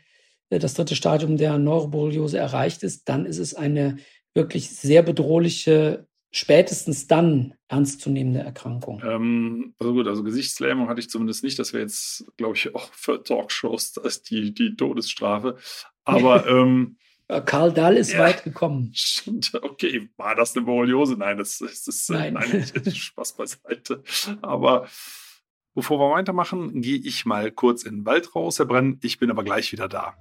das dritte Stadium der Neuroborreliose erreicht ist, dann ist es eine wirklich sehr bedrohliche, spätestens dann ernstzunehmende Erkrankung. Ähm, also gut, also Gesichtslähmung hatte ich zumindest nicht. Das wäre jetzt, glaube ich, auch für Talkshows das die, die Todesstrafe. Aber ähm, Karl Dahl ist ja, weit gekommen. Okay, war das eine Borreliose? Nein, das, das ist nein. nein Spaß beiseite. Aber bevor wir weitermachen, gehe ich mal kurz in den Wald raus, Herr Brenn. Ich bin aber gleich wieder da.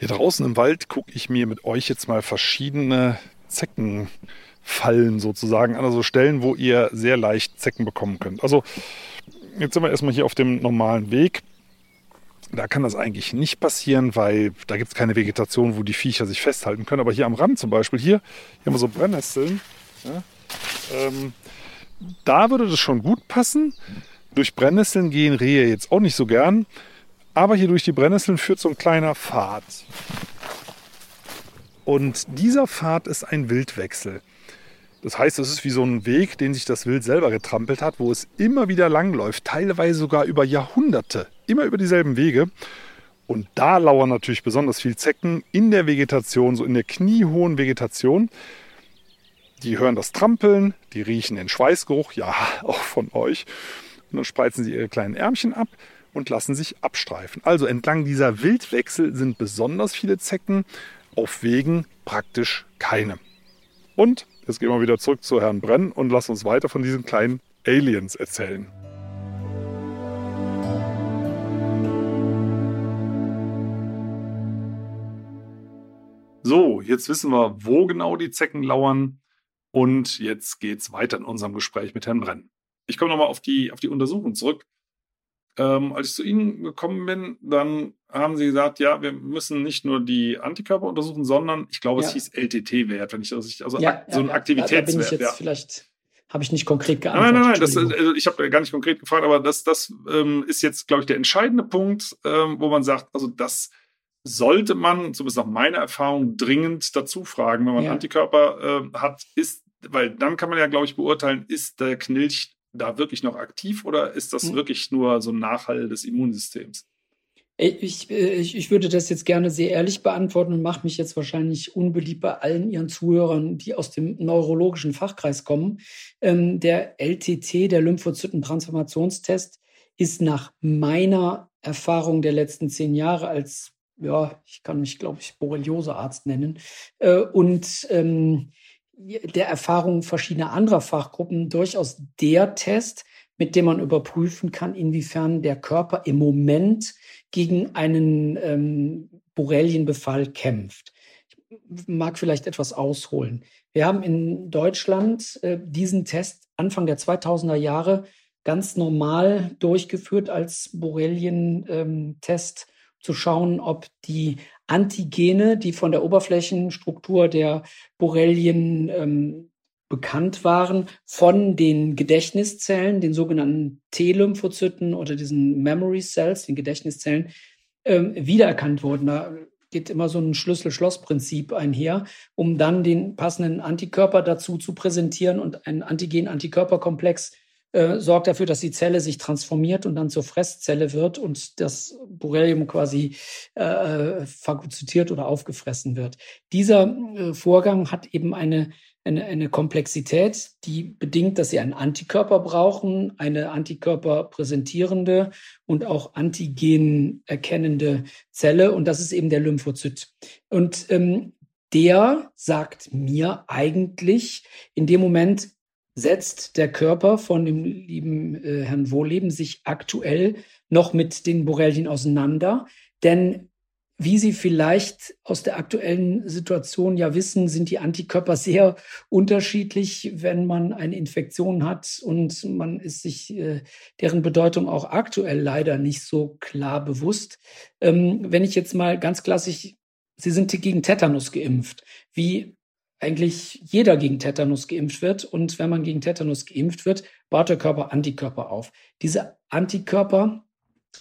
Hier draußen im Wald gucke ich mir mit euch jetzt mal verschiedene Zeckenfallen sozusagen an, also Stellen, wo ihr sehr leicht Zecken bekommen könnt. Also jetzt sind wir erstmal hier auf dem normalen Weg. Da kann das eigentlich nicht passieren, weil da gibt es keine Vegetation, wo die Viecher sich festhalten können. Aber hier am Rand zum Beispiel, hier, hier haben wir so Brennnesseln. Ja, ähm, da würde das schon gut passen. Durch Brennnesseln gehen Rehe jetzt auch nicht so gern. Aber hier durch die Brennnesseln führt so ein kleiner Pfad. Und dieser Pfad ist ein Wildwechsel. Das heißt, es ist wie so ein Weg, den sich das Wild selber getrampelt hat, wo es immer wieder langläuft, teilweise sogar über Jahrhunderte, immer über dieselben Wege. Und da lauern natürlich besonders viel Zecken in der Vegetation, so in der kniehohen Vegetation. Die hören das Trampeln, die riechen den Schweißgeruch, ja, auch von euch. Und dann spreizen sie ihre kleinen Ärmchen ab und lassen sich abstreifen. Also entlang dieser Wildwechsel sind besonders viele Zecken, auf Wegen praktisch keine. Und jetzt gehen wir wieder zurück zu Herrn Brenn und lassen uns weiter von diesen kleinen Aliens erzählen. So, jetzt wissen wir, wo genau die Zecken lauern. Und jetzt geht es weiter in unserem Gespräch mit Herrn Brenn. Ich komme nochmal auf die, auf die Untersuchung zurück. Ähm, als ich zu Ihnen gekommen bin, dann haben Sie gesagt, ja, wir müssen nicht nur die Antikörper untersuchen, sondern ich glaube, ja. es hieß LTT-Wert, wenn ich das richtig, also ja, so ein ja, Aktivitätswert. Da bin ich jetzt vielleicht habe ich nicht konkret geantwortet. Nein, nein, nein, das, also ich habe gar nicht konkret gefragt, aber das, das ähm, ist jetzt, glaube ich, der entscheidende Punkt, ähm, wo man sagt, also das sollte man, zumindest nach meiner Erfahrung, dringend dazu fragen, wenn man ja. Antikörper äh, hat, ist, weil dann kann man ja, glaube ich, beurteilen, ist der Knilch da wirklich noch aktiv oder ist das hm. wirklich nur so ein Nachhall des Immunsystems? Ich, ich, ich würde das jetzt gerne sehr ehrlich beantworten und mache mich jetzt wahrscheinlich unbeliebt bei allen Ihren Zuhörern, die aus dem neurologischen Fachkreis kommen. Ähm, der LTT, der Lymphozytentransformationstest, ist nach meiner Erfahrung der letzten zehn Jahre als, ja, ich kann mich, glaube ich, Borreliose-Arzt nennen, äh, und ähm, der Erfahrung verschiedener anderer Fachgruppen durchaus der Test, mit dem man überprüfen kann, inwiefern der Körper im Moment gegen einen ähm, Borrelienbefall kämpft. Ich mag vielleicht etwas ausholen. Wir haben in Deutschland äh, diesen Test Anfang der 2000er Jahre ganz normal durchgeführt als Borrelien-Test, ähm, zu schauen, ob die Antigene, die von der Oberflächenstruktur der Borrelien ähm, bekannt waren, von den Gedächtniszellen, den sogenannten T-Lymphozyten oder diesen Memory Cells, den Gedächtniszellen, ähm, wiedererkannt wurden. Da geht immer so ein Schlüssel-Schloss-Prinzip einher, um dann den passenden Antikörper dazu zu präsentieren und ein Antigen-Antikörperkomplex äh, sorgt dafür, dass die Zelle sich transformiert und dann zur Fresszelle wird und das Borrelium quasi äh, phagozytiert oder aufgefressen wird. Dieser äh, Vorgang hat eben eine eine, eine Komplexität, die bedingt, dass sie einen Antikörper brauchen, eine Antikörper präsentierende und auch Antigen erkennende Zelle. Und das ist eben der Lymphozyt. Und ähm, der sagt mir eigentlich, in dem Moment setzt der Körper von dem lieben äh, Herrn Wohleben sich aktuell noch mit den Borrelien auseinander. Denn wie Sie vielleicht aus der aktuellen Situation ja wissen, sind die Antikörper sehr unterschiedlich, wenn man eine Infektion hat und man ist sich äh, deren Bedeutung auch aktuell leider nicht so klar bewusst. Ähm, wenn ich jetzt mal ganz klassisch, Sie sind gegen Tetanus geimpft, wie eigentlich jeder gegen Tetanus geimpft wird. Und wenn man gegen Tetanus geimpft wird, baut der Körper Antikörper auf. Diese Antikörper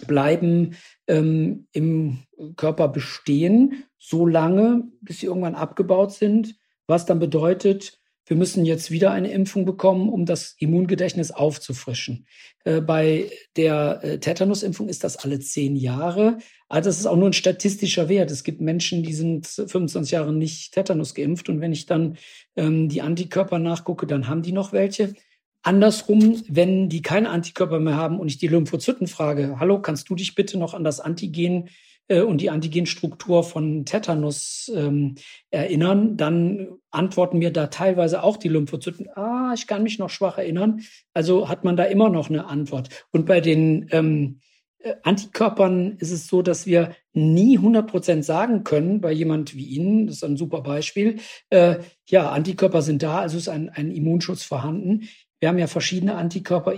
bleiben ähm, im Körper bestehen, so lange, bis sie irgendwann abgebaut sind, was dann bedeutet, wir müssen jetzt wieder eine Impfung bekommen, um das Immungedächtnis aufzufrischen. Äh, bei der äh, Tetanusimpfung ist das alle zehn Jahre. Also das ist auch nur ein statistischer Wert. Es gibt Menschen, die sind 25 Jahre nicht Tetanus geimpft und wenn ich dann ähm, die Antikörper nachgucke, dann haben die noch welche. Andersrum, wenn die keine Antikörper mehr haben und ich die Lymphozyten frage, hallo, kannst du dich bitte noch an das Antigen äh, und die Antigenstruktur von Tetanus ähm, erinnern, dann antworten mir da teilweise auch die Lymphozyten, ah, ich kann mich noch schwach erinnern. Also hat man da immer noch eine Antwort. Und bei den ähm, äh, Antikörpern ist es so, dass wir nie 100 Prozent sagen können, bei jemand wie Ihnen, das ist ein super Beispiel, äh, ja, Antikörper sind da, also ist ein, ein Immunschutz vorhanden. Wir haben ja verschiedene Antikörper,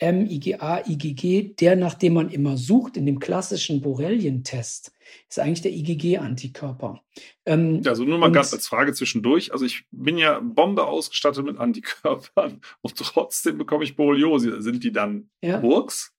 IgM, IgA, IgG. Der, nach dem man immer sucht in dem klassischen Borrelien-Test, ist eigentlich der IgG-Antikörper. Ähm, also nur mal ganz als Frage zwischendurch. Also ich bin ja Bombe ausgestattet mit Antikörpern und trotzdem bekomme ich Borreliose. Sind die dann ja. Burks?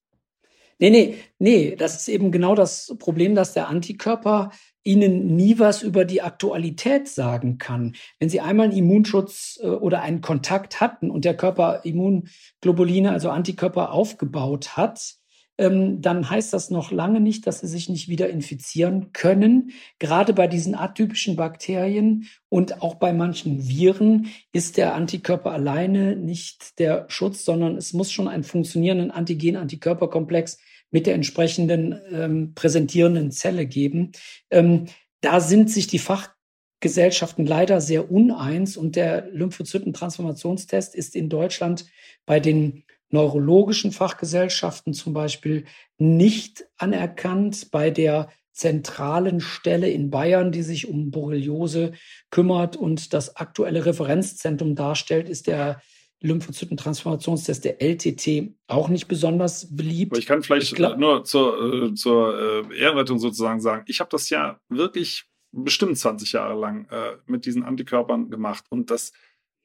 Nee, nee, nee, das ist eben genau das Problem, dass der Antikörper ihnen nie was über die Aktualität sagen kann. Wenn sie einmal einen Immunschutz äh, oder einen Kontakt hatten und der Körper Immunglobuline, also Antikörper aufgebaut hat, ähm, dann heißt das noch lange nicht, dass sie sich nicht wieder infizieren können. Gerade bei diesen atypischen Bakterien und auch bei manchen Viren ist der Antikörper alleine nicht der Schutz, sondern es muss schon einen funktionierenden Antigen-Antikörperkomplex mit der entsprechenden ähm, präsentierenden Zelle geben. Ähm, da sind sich die Fachgesellschaften leider sehr uneins und der Lymphozytentransformationstest ist in Deutschland bei den neurologischen Fachgesellschaften zum Beispiel nicht anerkannt, bei der zentralen Stelle in Bayern, die sich um Borreliose kümmert und das aktuelle Referenzzentrum darstellt, ist der Lymphozytentransformationstest, der LTT, auch nicht besonders beliebt. Aber ich kann vielleicht ich glaub, nur zur, äh, zur äh, Ehrenrettung sozusagen sagen, ich habe das ja wirklich bestimmt 20 Jahre lang äh, mit diesen Antikörpern gemacht und das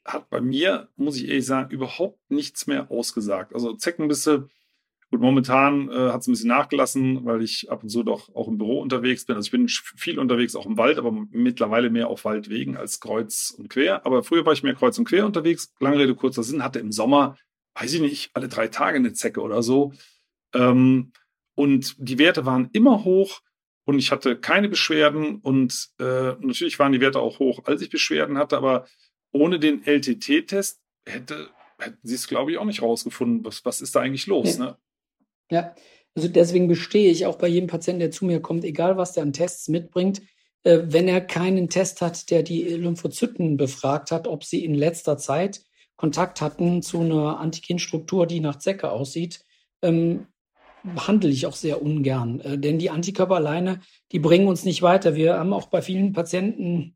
hat bei mir, muss ich ehrlich sagen, überhaupt nichts mehr ausgesagt. Also Zeckenbisse Gut, momentan äh, hat es ein bisschen nachgelassen, weil ich ab und zu doch auch im Büro unterwegs bin. Also ich bin viel unterwegs, auch im Wald, aber mittlerweile mehr auf Waldwegen als kreuz und quer. Aber früher war ich mehr kreuz und quer unterwegs. Lange Rede, kurzer Sinn, hatte im Sommer, weiß ich nicht, alle drei Tage eine Zecke oder so. Ähm, und die Werte waren immer hoch und ich hatte keine Beschwerden. Und äh, natürlich waren die Werte auch hoch, als ich Beschwerden hatte, aber ohne den LTT-Test hätte hätten sie es, glaube ich, auch nicht rausgefunden. Was, was ist da eigentlich los? Ja. Ne? Ja, also deswegen bestehe ich auch bei jedem Patienten, der zu mir kommt, egal was der an Tests mitbringt, äh, wenn er keinen Test hat, der die Lymphozyten befragt hat, ob sie in letzter Zeit Kontakt hatten zu einer Antigenstruktur, die nach Zecke aussieht, ähm, behandle ich auch sehr ungern. Äh, denn die Antikörper alleine, die bringen uns nicht weiter. Wir haben auch bei vielen Patienten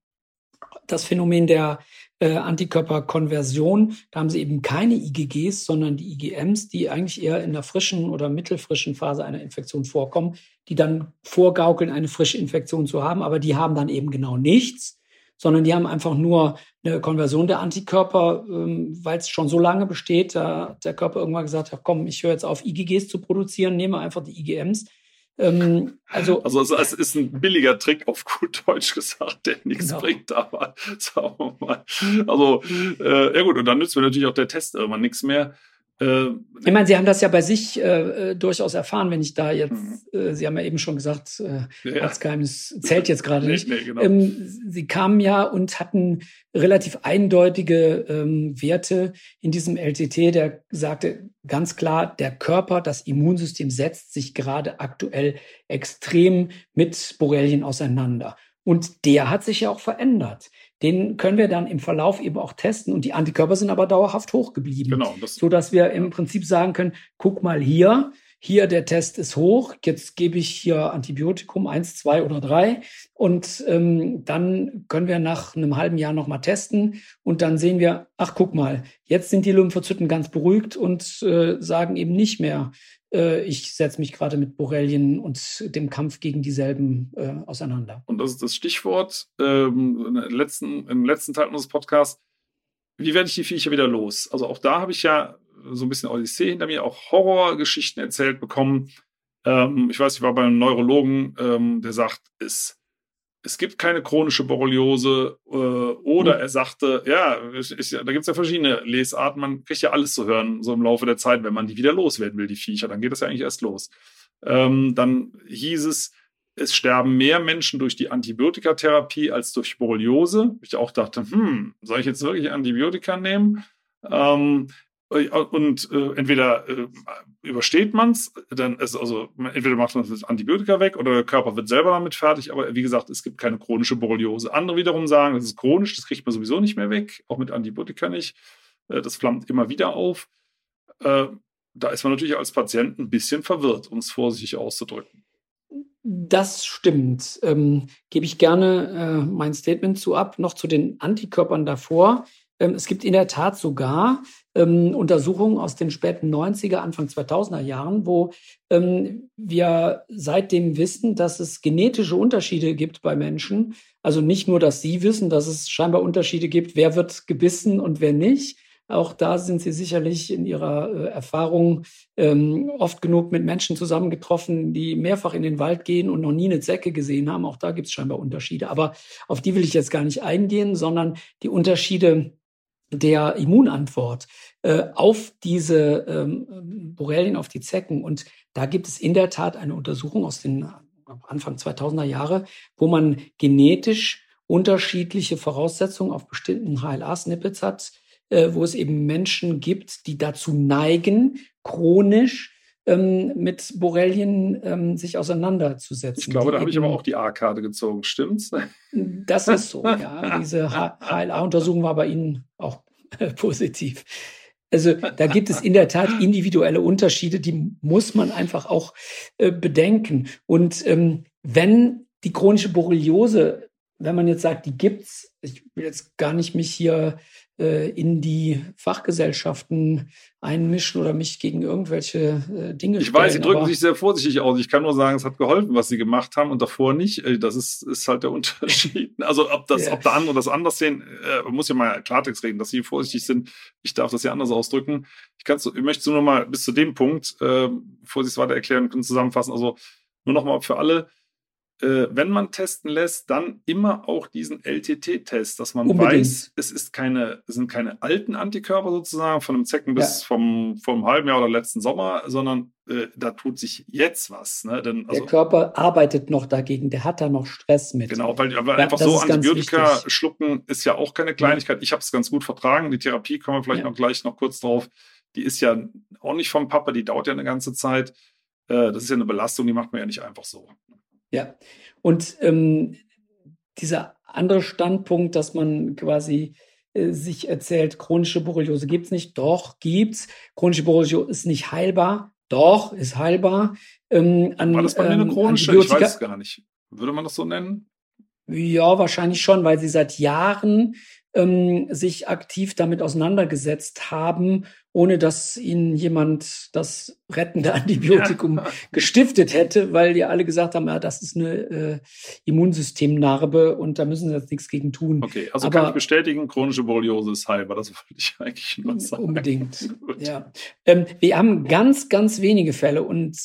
das Phänomen der äh, Antikörperkonversion. Da haben sie eben keine IgGs, sondern die IgMs, die eigentlich eher in der frischen oder mittelfrischen Phase einer Infektion vorkommen, die dann vorgaukeln, eine frische Infektion zu haben, aber die haben dann eben genau nichts, sondern die haben einfach nur eine Konversion der Antikörper, ähm, weil es schon so lange besteht, da hat der Körper irgendwann gesagt, ja, komm, ich höre jetzt auf, IgGs zu produzieren, nehme einfach die IgMs ähm, also, also es ist ein billiger Trick auf gut Deutsch gesagt, der nichts genau. bringt, aber sagen wir mal. Also, äh, ja gut, und dann nützt mir natürlich auch der Test irgendwann nichts mehr. Äh, ich meine, Sie haben das ja bei sich äh, äh durchaus erfahren, wenn ich da jetzt, mhm. äh, Sie haben ja eben schon gesagt, äh, ja. Ortsgeheimnis zählt jetzt gerade nicht. Nee, genau. ähm, Sie kamen ja und hatten relativ eindeutige ähm, Werte in diesem LTT, der sagte ganz klar, der Körper, das Immunsystem setzt sich gerade aktuell extrem mit Borrelien auseinander. Und der hat sich ja auch verändert. Den können wir dann im Verlauf eben auch testen und die Antikörper sind aber dauerhaft hoch geblieben. Genau. Das so dass wir im Prinzip sagen können, guck mal hier, hier der Test ist hoch, jetzt gebe ich hier Antibiotikum eins, zwei oder drei und ähm, dann können wir nach einem halben Jahr nochmal testen und dann sehen wir, ach guck mal, jetzt sind die Lymphozyten ganz beruhigt und äh, sagen eben nicht mehr, äh, ich setze mich gerade mit Borrelien und dem Kampf gegen dieselben äh, auseinander. Und das ist das Stichwort ähm, letzten, im letzten Teil unseres Podcasts. Wie werde ich die Viecher wieder los? Also auch da habe ich ja so ein bisschen Odyssee hinter mir, auch Horrorgeschichten erzählt bekommen. Ähm, ich weiß, ich war bei einem Neurologen, ähm, der sagt, es es gibt keine chronische Borreliose äh, oder mhm. er sagte, ja, ist, ist, da gibt es ja verschiedene Lesarten, man kriegt ja alles zu hören, so im Laufe der Zeit, wenn man die wieder loswerden will, die Viecher, dann geht das ja eigentlich erst los. Ähm, dann hieß es, es sterben mehr Menschen durch die Antibiotikatherapie als durch Borreliose. Ich auch dachte, hm, soll ich jetzt wirklich Antibiotika nehmen? Ähm, äh, und äh, entweder äh, übersteht man es, dann ist also entweder macht man das Antibiotika weg oder der Körper wird selber damit fertig. Aber wie gesagt, es gibt keine chronische Borreliose. Andere wiederum sagen, das ist chronisch, das kriegt man sowieso nicht mehr weg, auch mit Antibiotika nicht. Äh, das flammt immer wieder auf. Äh, da ist man natürlich als Patient ein bisschen verwirrt, um es vorsichtig auszudrücken. Das stimmt. Ähm, Gebe ich gerne äh, mein Statement zu ab. Noch zu den Antikörpern davor. Ähm, es gibt in der Tat sogar ähm, Untersuchungen aus den späten 90er, Anfang 2000er Jahren, wo ähm, wir seitdem wissen, dass es genetische Unterschiede gibt bei Menschen. Also nicht nur, dass Sie wissen, dass es scheinbar Unterschiede gibt, wer wird gebissen und wer nicht. Auch da sind Sie sicherlich in Ihrer äh, Erfahrung ähm, oft genug mit Menschen zusammengetroffen, die mehrfach in den Wald gehen und noch nie eine Zecke gesehen haben. Auch da gibt es scheinbar Unterschiede. Aber auf die will ich jetzt gar nicht eingehen, sondern die Unterschiede der Immunantwort äh, auf diese ähm, Borrelien, auf die Zecken. Und da gibt es in der Tat eine Untersuchung aus den Anfang 2000er Jahre, wo man genetisch unterschiedliche Voraussetzungen auf bestimmten HLA-Snippets hat, äh, wo es eben Menschen gibt, die dazu neigen, chronisch ähm, mit Borrelien ähm, sich auseinanderzusetzen. Ich glaube, da habe ich aber auch die A-Karte gezogen, stimmt's? Das ist so, ja. Diese HLA-Untersuchung war bei Ihnen auch positiv. Also da gibt es in der Tat individuelle Unterschiede, die muss man einfach auch äh, bedenken. Und ähm, wenn die chronische Borreliose, wenn man jetzt sagt, die gibt's, ich will jetzt gar nicht mich hier äh, in die Fachgesellschaften einmischen oder mich gegen irgendwelche äh, Dinge Ich stellen, weiß, Sie drücken sich sehr vorsichtig aus. Ich kann nur sagen, es hat geholfen, was Sie gemacht haben und davor nicht. Äh, das ist, ist halt der Unterschied. Also ob das, ja. ob der andere das anders sehen, äh, muss ja mal Klartext reden, dass Sie vorsichtig sind. Ich darf das ja anders ausdrücken. Ich, kann's, ich möchte nur noch mal bis zu dem Punkt, äh, bevor Sie es weiter erklären können, zusammenfassen. Also nur noch mal für alle äh, wenn man testen lässt, dann immer auch diesen LTT-Test, dass man Unbedingt. weiß, es ist keine, sind keine alten Antikörper sozusagen von einem Zecken bis ja. vom, vom halben Jahr oder letzten Sommer, sondern äh, da tut sich jetzt was. Ne? Denn, also, der Körper arbeitet noch dagegen, der hat da noch Stress mit. Genau, weil, weil ja, einfach so Antibiotika schlucken ist ja auch keine Kleinigkeit. Ich habe es ganz gut vertragen. Die Therapie kommen wir vielleicht ja. noch gleich noch kurz drauf. Die ist ja auch nicht vom Papa, die dauert ja eine ganze Zeit. Äh, das ist ja eine Belastung, die macht man ja nicht einfach so. Ja, und ähm, dieser andere Standpunkt, dass man quasi äh, sich erzählt, chronische Borreliose gibt's nicht, doch gibt's. Chronische Borreliose ist nicht heilbar, doch ist heilbar. Ähm, an, War das bei mir eine ähm, chronische? Antibiotika ich weiß es gar nicht. Würde man das so nennen? Ja, wahrscheinlich schon, weil sie seit Jahren ähm, sich aktiv damit auseinandergesetzt haben, ohne dass ihnen jemand das rettende Antibiotikum ja. gestiftet hätte, weil die alle gesagt haben, ja, das ist eine äh, Immunsystemnarbe und da müssen sie jetzt nichts gegen tun. Okay, also Aber, kann ich bestätigen, chronische Borreliose ist heilbar, das wollte ich eigentlich nur sagen. Unbedingt, ja. Ähm, wir haben ganz, ganz wenige Fälle und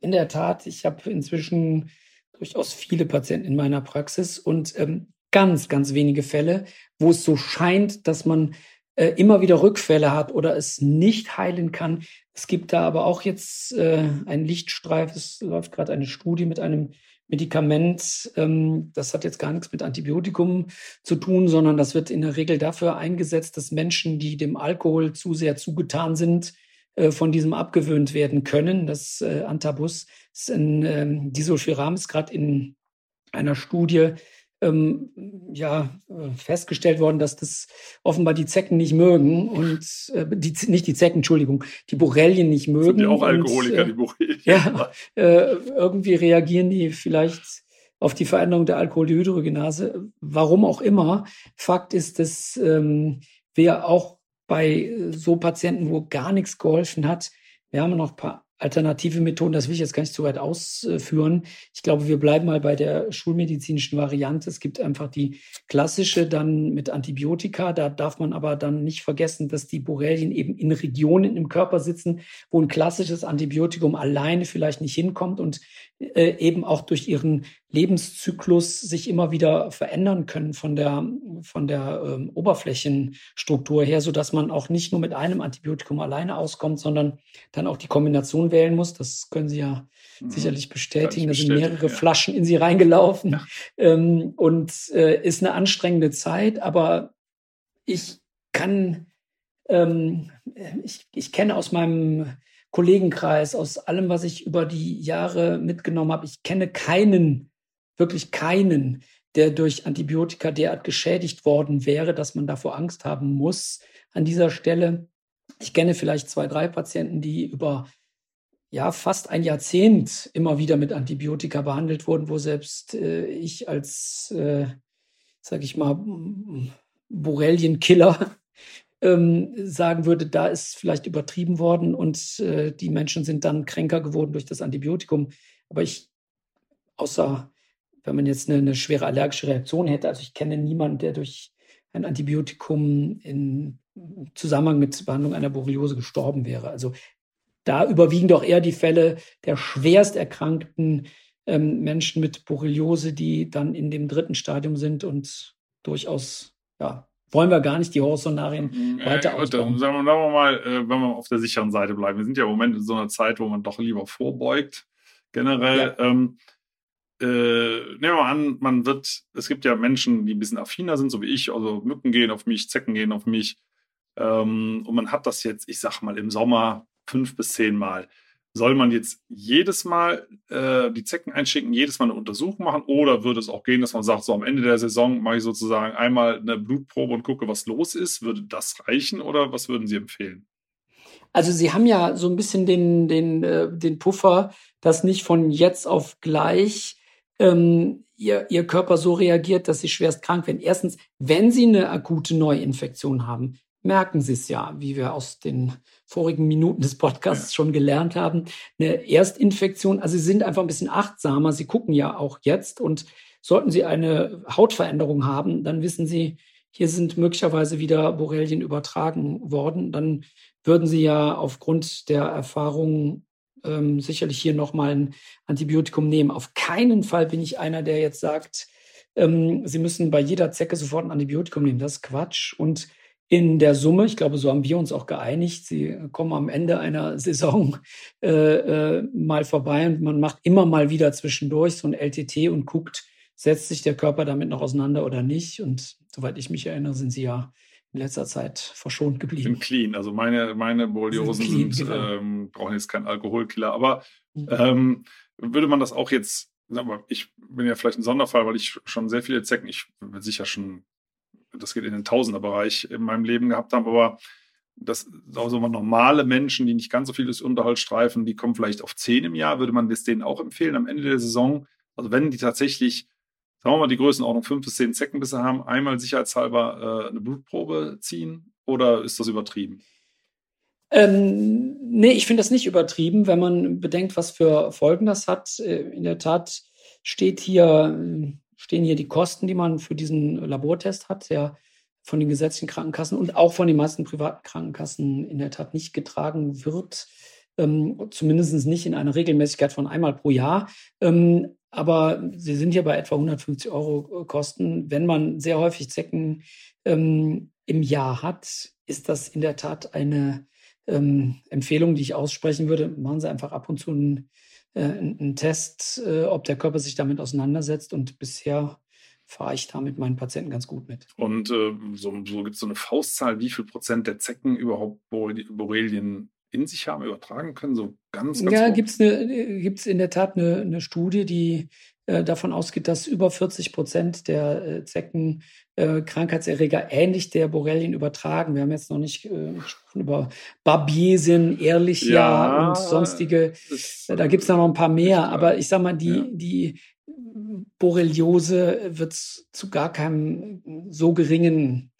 in der Tat, ich habe inzwischen durchaus viele Patienten in meiner Praxis und ähm, ganz, ganz wenige Fälle, wo es so scheint, dass man äh, immer wieder Rückfälle hat oder es nicht heilen kann. Es gibt da aber auch jetzt äh, einen Lichtstreif. Es läuft gerade eine Studie mit einem Medikament. Ähm, das hat jetzt gar nichts mit Antibiotikum zu tun, sondern das wird in der Regel dafür eingesetzt, dass Menschen, die dem Alkohol zu sehr zugetan sind, äh, von diesem abgewöhnt werden können. Das äh, Antabus ist ein ähm, Disulfiram, ist gerade in einer Studie ähm, ja, äh, festgestellt worden, dass das offenbar die Zecken nicht mögen und äh, die, nicht die Zecken, Entschuldigung, die Borrelien nicht mögen. Sind ja auch Alkoholiker, und, äh, die Borrelien. Ja, äh, irgendwie reagieren die vielleicht auf die Veränderung der Alkoholdehydrogenase, warum auch immer. Fakt ist, dass ähm, wir auch bei so Patienten, wo gar nichts geholfen hat, wir haben noch ein paar alternative Methoden, das will ich jetzt gar nicht zu weit ausführen. Ich glaube, wir bleiben mal bei der schulmedizinischen Variante. Es gibt einfach die klassische dann mit Antibiotika. Da darf man aber dann nicht vergessen, dass die Borrelien eben in Regionen im Körper sitzen, wo ein klassisches Antibiotikum alleine vielleicht nicht hinkommt und äh, eben auch durch ihren Lebenszyklus sich immer wieder verändern können von der, von der ähm, Oberflächenstruktur her, so dass man auch nicht nur mit einem Antibiotikum alleine auskommt, sondern dann auch die Kombination wählen muss. Das können Sie ja mhm. sicherlich bestätigen. Da sind mehrere ja. Flaschen in Sie reingelaufen ja. ähm, und äh, ist eine anstrengende Zeit, aber ich kann, ähm, ich, ich kenne aus meinem Kollegenkreis, aus allem, was ich über die Jahre mitgenommen habe, ich kenne keinen wirklich keinen, der durch Antibiotika derart geschädigt worden wäre, dass man davor Angst haben muss. An dieser Stelle, ich kenne vielleicht zwei, drei Patienten, die über ja, fast ein Jahrzehnt immer wieder mit Antibiotika behandelt wurden, wo selbst äh, ich als, äh, sage ich mal, Borrelienkiller ähm, sagen würde, da ist vielleicht übertrieben worden und äh, die Menschen sind dann kränker geworden durch das Antibiotikum. Aber ich, außer wenn man jetzt eine, eine schwere allergische Reaktion hätte. Also ich kenne niemanden, der durch ein Antibiotikum in Zusammenhang mit Behandlung einer Borreliose gestorben wäre. Also da überwiegen doch eher die Fälle der schwerst erkrankten ähm, Menschen mit Borreliose, die dann in dem dritten Stadium sind und durchaus, ja, wollen wir gar nicht die Horrorszenarien mhm. weiter äh, ausbauen. Sagen wir, sagen wir mal, äh, wenn wir auf der sicheren Seite bleiben. Wir sind ja im Moment in so einer Zeit, wo man doch lieber vorbeugt, generell. Ja. Ähm, äh, nehmen wir mal an, man wird, es gibt ja Menschen, die ein bisschen affiner sind, so wie ich, also Mücken gehen auf mich, Zecken gehen auf mich. Ähm, und man hat das jetzt, ich sag mal, im Sommer fünf bis zehn Mal. Soll man jetzt jedes Mal äh, die Zecken einschicken, jedes Mal eine Untersuchung machen oder würde es auch gehen, dass man sagt, so am Ende der Saison mache ich sozusagen einmal eine Blutprobe und gucke, was los ist? Würde das reichen oder was würden Sie empfehlen? Also Sie haben ja so ein bisschen den, den, äh, den Puffer, dass nicht von jetzt auf gleich ähm, ihr, ihr Körper so reagiert, dass sie schwerst krank werden. Erstens, wenn sie eine akute Neuinfektion haben, merken sie es ja, wie wir aus den vorigen Minuten des Podcasts schon gelernt haben. Eine Erstinfektion, also sie sind einfach ein bisschen achtsamer. Sie gucken ja auch jetzt und sollten sie eine Hautveränderung haben, dann wissen sie, hier sind möglicherweise wieder Borrelien übertragen worden. Dann würden sie ja aufgrund der Erfahrungen ähm, sicherlich hier nochmal ein Antibiotikum nehmen. Auf keinen Fall bin ich einer, der jetzt sagt, ähm, Sie müssen bei jeder Zecke sofort ein Antibiotikum nehmen. Das ist Quatsch. Und in der Summe, ich glaube, so haben wir uns auch geeinigt, Sie kommen am Ende einer Saison äh, äh, mal vorbei und man macht immer mal wieder zwischendurch so ein LTT und guckt, setzt sich der Körper damit noch auseinander oder nicht. Und soweit ich mich erinnere, sind Sie ja in letzter Zeit verschont geblieben. Sind clean. Also meine, meine Borreliosen sind, sind genau. ähm, brauchen jetzt keinen Alkoholkiller. Aber mhm. ähm, würde man das auch jetzt, mal, ich bin ja vielleicht ein Sonderfall, weil ich schon sehr viele Zecken, ich bin sicher schon, das geht in den Tausenderbereich in meinem Leben gehabt habe, aber das also normale Menschen, die nicht ganz so viel des Unterhalt streifen, die kommen vielleicht auf zehn im Jahr, würde man das denen auch empfehlen am Ende der Saison. Also wenn die tatsächlich sagen wir mal, die Größenordnung fünf bis zehn Zeckenbisse haben, einmal sicherheitshalber äh, eine Blutprobe ziehen oder ist das übertrieben? Ähm, nee, ich finde das nicht übertrieben, wenn man bedenkt, was für Folgen das hat. Äh, in der Tat steht hier, stehen hier die Kosten, die man für diesen Labortest hat, der von den gesetzlichen Krankenkassen und auch von den meisten privaten Krankenkassen in der Tat nicht getragen wird. Ähm, zumindest nicht in einer Regelmäßigkeit von einmal pro Jahr. Ähm, aber sie sind hier bei etwa 150 Euro äh, Kosten. Wenn man sehr häufig Zecken ähm, im Jahr hat, ist das in der Tat eine ähm, Empfehlung, die ich aussprechen würde. Machen Sie einfach ab und zu einen, äh, einen Test, äh, ob der Körper sich damit auseinandersetzt. Und bisher fahre ich da mit meinen Patienten ganz gut mit. Und äh, so, so gibt es so eine Faustzahl, wie viel Prozent der Zecken überhaupt Borrelien in sich haben, übertragen können? So ganz, ganz Ja, gibt es gibt's in der Tat eine, eine Studie, die äh, davon ausgeht, dass über 40 Prozent der äh, Zecken äh, Krankheitserreger ähnlich der Borrelien übertragen. Wir haben jetzt noch nicht äh, gesprochen über Babiesin, Ehrlichia ja, und sonstige. da gibt es noch ein paar mehr. Aber ich sag mal, die, ja. die Borreliose wird zu gar keinem so geringen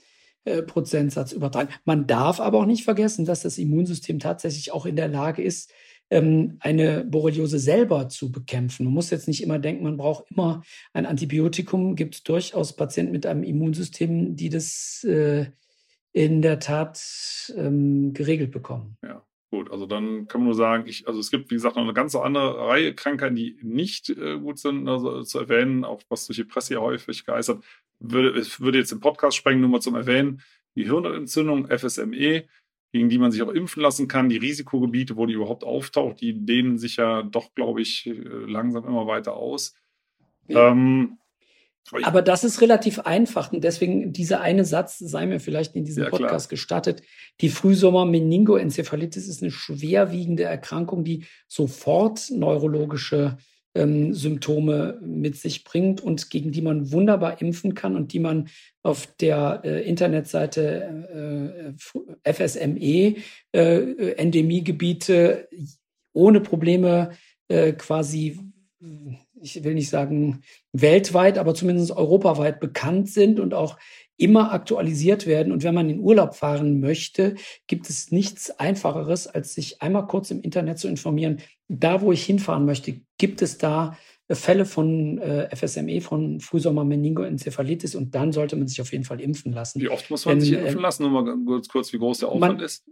äh, Prozentsatz übertragen. Man darf aber auch nicht vergessen, dass das Immunsystem tatsächlich auch in der Lage ist, ähm, eine Borreliose selber zu bekämpfen. Man muss jetzt nicht immer denken, man braucht immer ein Antibiotikum. Gibt es durchaus Patienten mit einem Immunsystem, die das äh, in der Tat ähm, geregelt bekommen. Ja. Gut, also dann kann man nur sagen, ich, also es gibt, wie gesagt, noch eine ganze andere Reihe Krankheiten, die nicht äh, gut sind, also zu erwähnen, auch was durch die Presse ja häufig geistert. Würde, ich würde jetzt den Podcast sprengen, nur mal zum Erwähnen. Die Hirnentzündung, FSME, gegen die man sich auch impfen lassen kann, die Risikogebiete, wo die überhaupt auftaucht, die dehnen sich ja doch, glaube ich, äh, langsam immer weiter aus. Ja. Ähm, aber das ist relativ einfach und deswegen dieser eine Satz sei mir vielleicht in diesem ja, Podcast klar. gestattet. Die Frühsommer-Meningoenzephalitis ist eine schwerwiegende Erkrankung, die sofort neurologische ähm, Symptome mit sich bringt und gegen die man wunderbar impfen kann und die man auf der äh, Internetseite äh, FSME äh, Endemiegebiete ohne Probleme äh, quasi ich will nicht sagen weltweit, aber zumindest europaweit bekannt sind und auch immer aktualisiert werden. Und wenn man in Urlaub fahren möchte, gibt es nichts Einfacheres, als sich einmal kurz im Internet zu informieren. Da, wo ich hinfahren möchte, gibt es da äh, Fälle von äh, FSME, von Frühsommer-Meningoenzephalitis und dann sollte man sich auf jeden Fall impfen lassen. Wie oft muss man Denn, sich impfen äh, lassen? Nur mal kurz, kurz wie groß der Aufwand man, ist.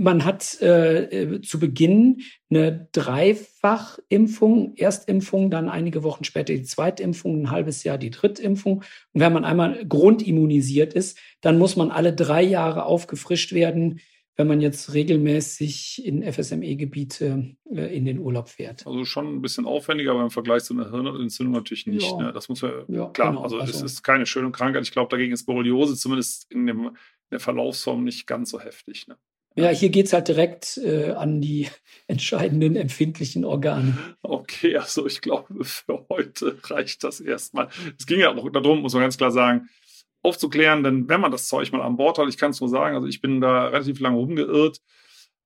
Man hat äh, äh, zu Beginn eine Dreifachimpfung, Erstimpfung, dann einige Wochen später die Zweitimpfung, ein halbes Jahr die Drittimpfung. Und wenn man einmal grundimmunisiert ist, dann muss man alle drei Jahre aufgefrischt werden, wenn man jetzt regelmäßig in FSME-Gebiete äh, in den Urlaub fährt. Also schon ein bisschen aufwendiger, aber im Vergleich zu einer Hirnentzündung natürlich nicht. Ja. Ne? Das muss man, ja, klar, genau. also, also es ist keine schöne Krankheit. Ich glaube, dagegen ist Borreliose zumindest in, dem, der Verlaufsform nicht ganz so heftig. Ne? Ja, hier geht es halt direkt äh, an die entscheidenden empfindlichen Organe. Okay, also ich glaube, für heute reicht das erstmal. Es ging ja auch darum, muss man ganz klar sagen, aufzuklären, denn wenn man das Zeug mal an Bord hat, ich kann es nur sagen, also ich bin da relativ lange rumgeirrt,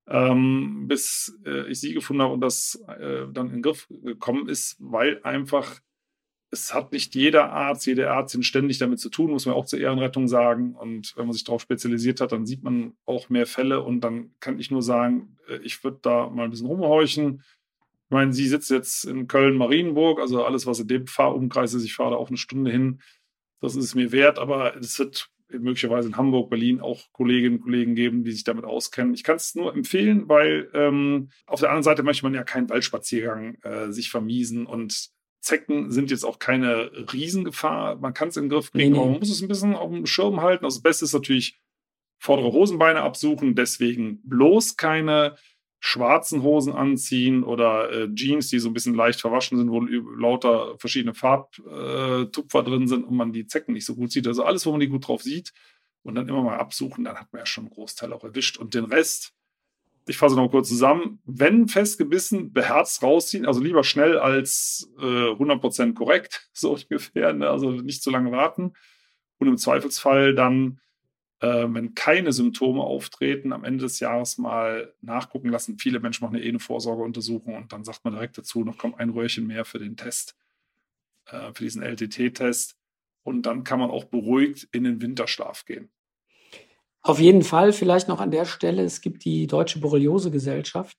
ähm, bis äh, ich sie gefunden habe und das äh, dann in den Griff gekommen ist, weil einfach es hat nicht jeder Arzt, jede Ärztin ständig damit zu tun, muss man auch zur Ehrenrettung sagen. Und wenn man sich darauf spezialisiert hat, dann sieht man auch mehr Fälle. Und dann kann ich nur sagen, äh, ich würde da mal ein bisschen rumhorchen. Ich meine, sie sitzt jetzt in Köln-Marienburg, also alles, was in dem Fahrumkreis ist, ich fahre da auch eine Stunde hin. Das ist mir wert, aber es wird möglicherweise in Hamburg, Berlin auch Kolleginnen und Kollegen geben, die sich damit auskennen. Ich kann es nur empfehlen, weil ähm, auf der anderen Seite möchte man ja keinen Waldspaziergang äh, sich vermiesen und Zecken sind jetzt auch keine Riesengefahr. Man kann es in den Griff kriegen, nee, aber man muss es ein bisschen auf dem Schirm halten. Also das Beste ist natürlich vordere Hosenbeine absuchen, deswegen bloß keine schwarzen Hosen anziehen oder äh, Jeans, die so ein bisschen leicht verwaschen sind, wo lauter verschiedene Farbtupfer äh, drin sind und man die Zecken nicht so gut sieht. Also alles, wo man die gut drauf sieht und dann immer mal absuchen, dann hat man ja schon einen Großteil auch erwischt. Und den Rest, ich fasse noch kurz zusammen, wenn festgebissen, beherzt rausziehen, also lieber schnell als äh, 100% korrekt, so ungefähr, ne? also nicht zu lange warten. Und im Zweifelsfall dann, äh, wenn keine Symptome auftreten, am Ende des Jahres mal nachgucken lassen. Viele Menschen machen eine, eh eine Vorsorgeuntersuchung und dann sagt man direkt dazu, noch kommt ein Röhrchen mehr für den Test, äh, für diesen LTT-Test. Und dann kann man auch beruhigt in den Winterschlaf gehen. Auf jeden Fall, vielleicht noch an der Stelle, es gibt die Deutsche Borreliose-Gesellschaft,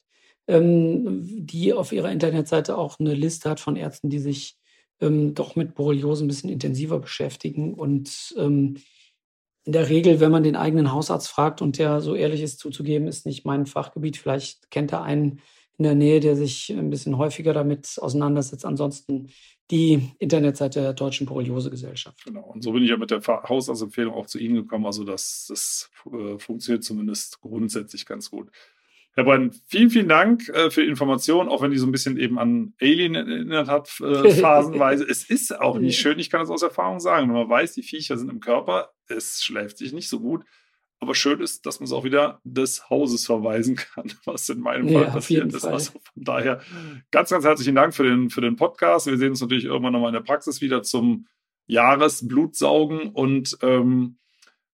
ähm, die auf ihrer Internetseite auch eine Liste hat von Ärzten, die sich ähm, doch mit Borreliose ein bisschen intensiver beschäftigen. Und ähm, in der Regel, wenn man den eigenen Hausarzt fragt und der so ehrlich ist zuzugeben, ist nicht mein Fachgebiet, vielleicht kennt er einen, in der Nähe, der sich ein bisschen häufiger damit auseinandersetzt. Ansonsten die Internetseite der Deutschen Borreliose-Gesellschaft. Genau. Und so bin ich ja mit der Hausarztempfehlung auch zu Ihnen gekommen. Also das, das äh, funktioniert zumindest grundsätzlich ganz gut. Herr Brein, vielen, vielen Dank äh, für die Information, auch wenn die so ein bisschen eben an Alien erinnert hat, äh, phasenweise. es ist auch nicht schön, ich kann das aus Erfahrung sagen. Wenn man weiß, die Viecher sind im Körper, es schläft sich nicht so gut. Aber schön ist, dass man es auch wieder des Hauses verweisen kann, was in meinem Fall ja, passiert ist. Also von daher ganz, ganz herzlichen Dank für den, für den Podcast. Wir sehen uns natürlich irgendwann nochmal in der Praxis wieder zum Jahresblutsaugen und ähm,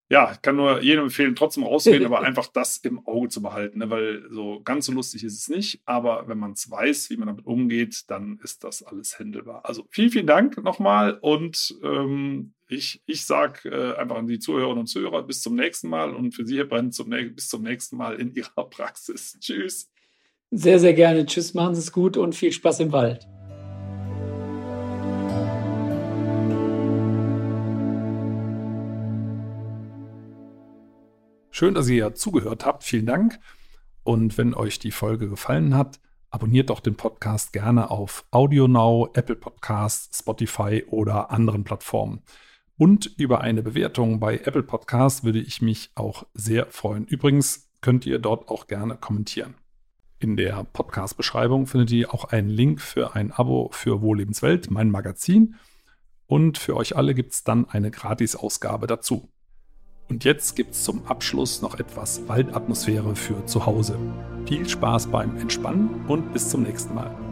ja, kann nur jedem empfehlen, trotzdem rauszugehen, aber einfach das im Auge zu behalten, ne? weil so ganz so lustig ist es nicht. Aber wenn man es weiß, wie man damit umgeht, dann ist das alles händelbar. Also vielen, vielen Dank nochmal und ähm, ich, ich sage äh, einfach an die Zuhörerinnen und Zuhörer bis zum nächsten Mal und für Sie, Herr Brent, zum, bis zum nächsten Mal in Ihrer Praxis. Tschüss. Sehr, sehr gerne. Tschüss, machen Sie es gut und viel Spaß im Wald. Schön, dass ihr zugehört habt. Vielen Dank. Und wenn euch die Folge gefallen hat, abonniert doch den Podcast gerne auf AudioNow, Apple Podcasts, Spotify oder anderen Plattformen. Und über eine Bewertung bei Apple Podcasts würde ich mich auch sehr freuen. Übrigens könnt ihr dort auch gerne kommentieren. In der Podcast-Beschreibung findet ihr auch einen Link für ein Abo für Wohllebenswelt, mein Magazin. Und für euch alle gibt es dann eine Gratis-Ausgabe dazu. Und jetzt gibt es zum Abschluss noch etwas Waldatmosphäre für zu Hause. Viel Spaß beim Entspannen und bis zum nächsten Mal.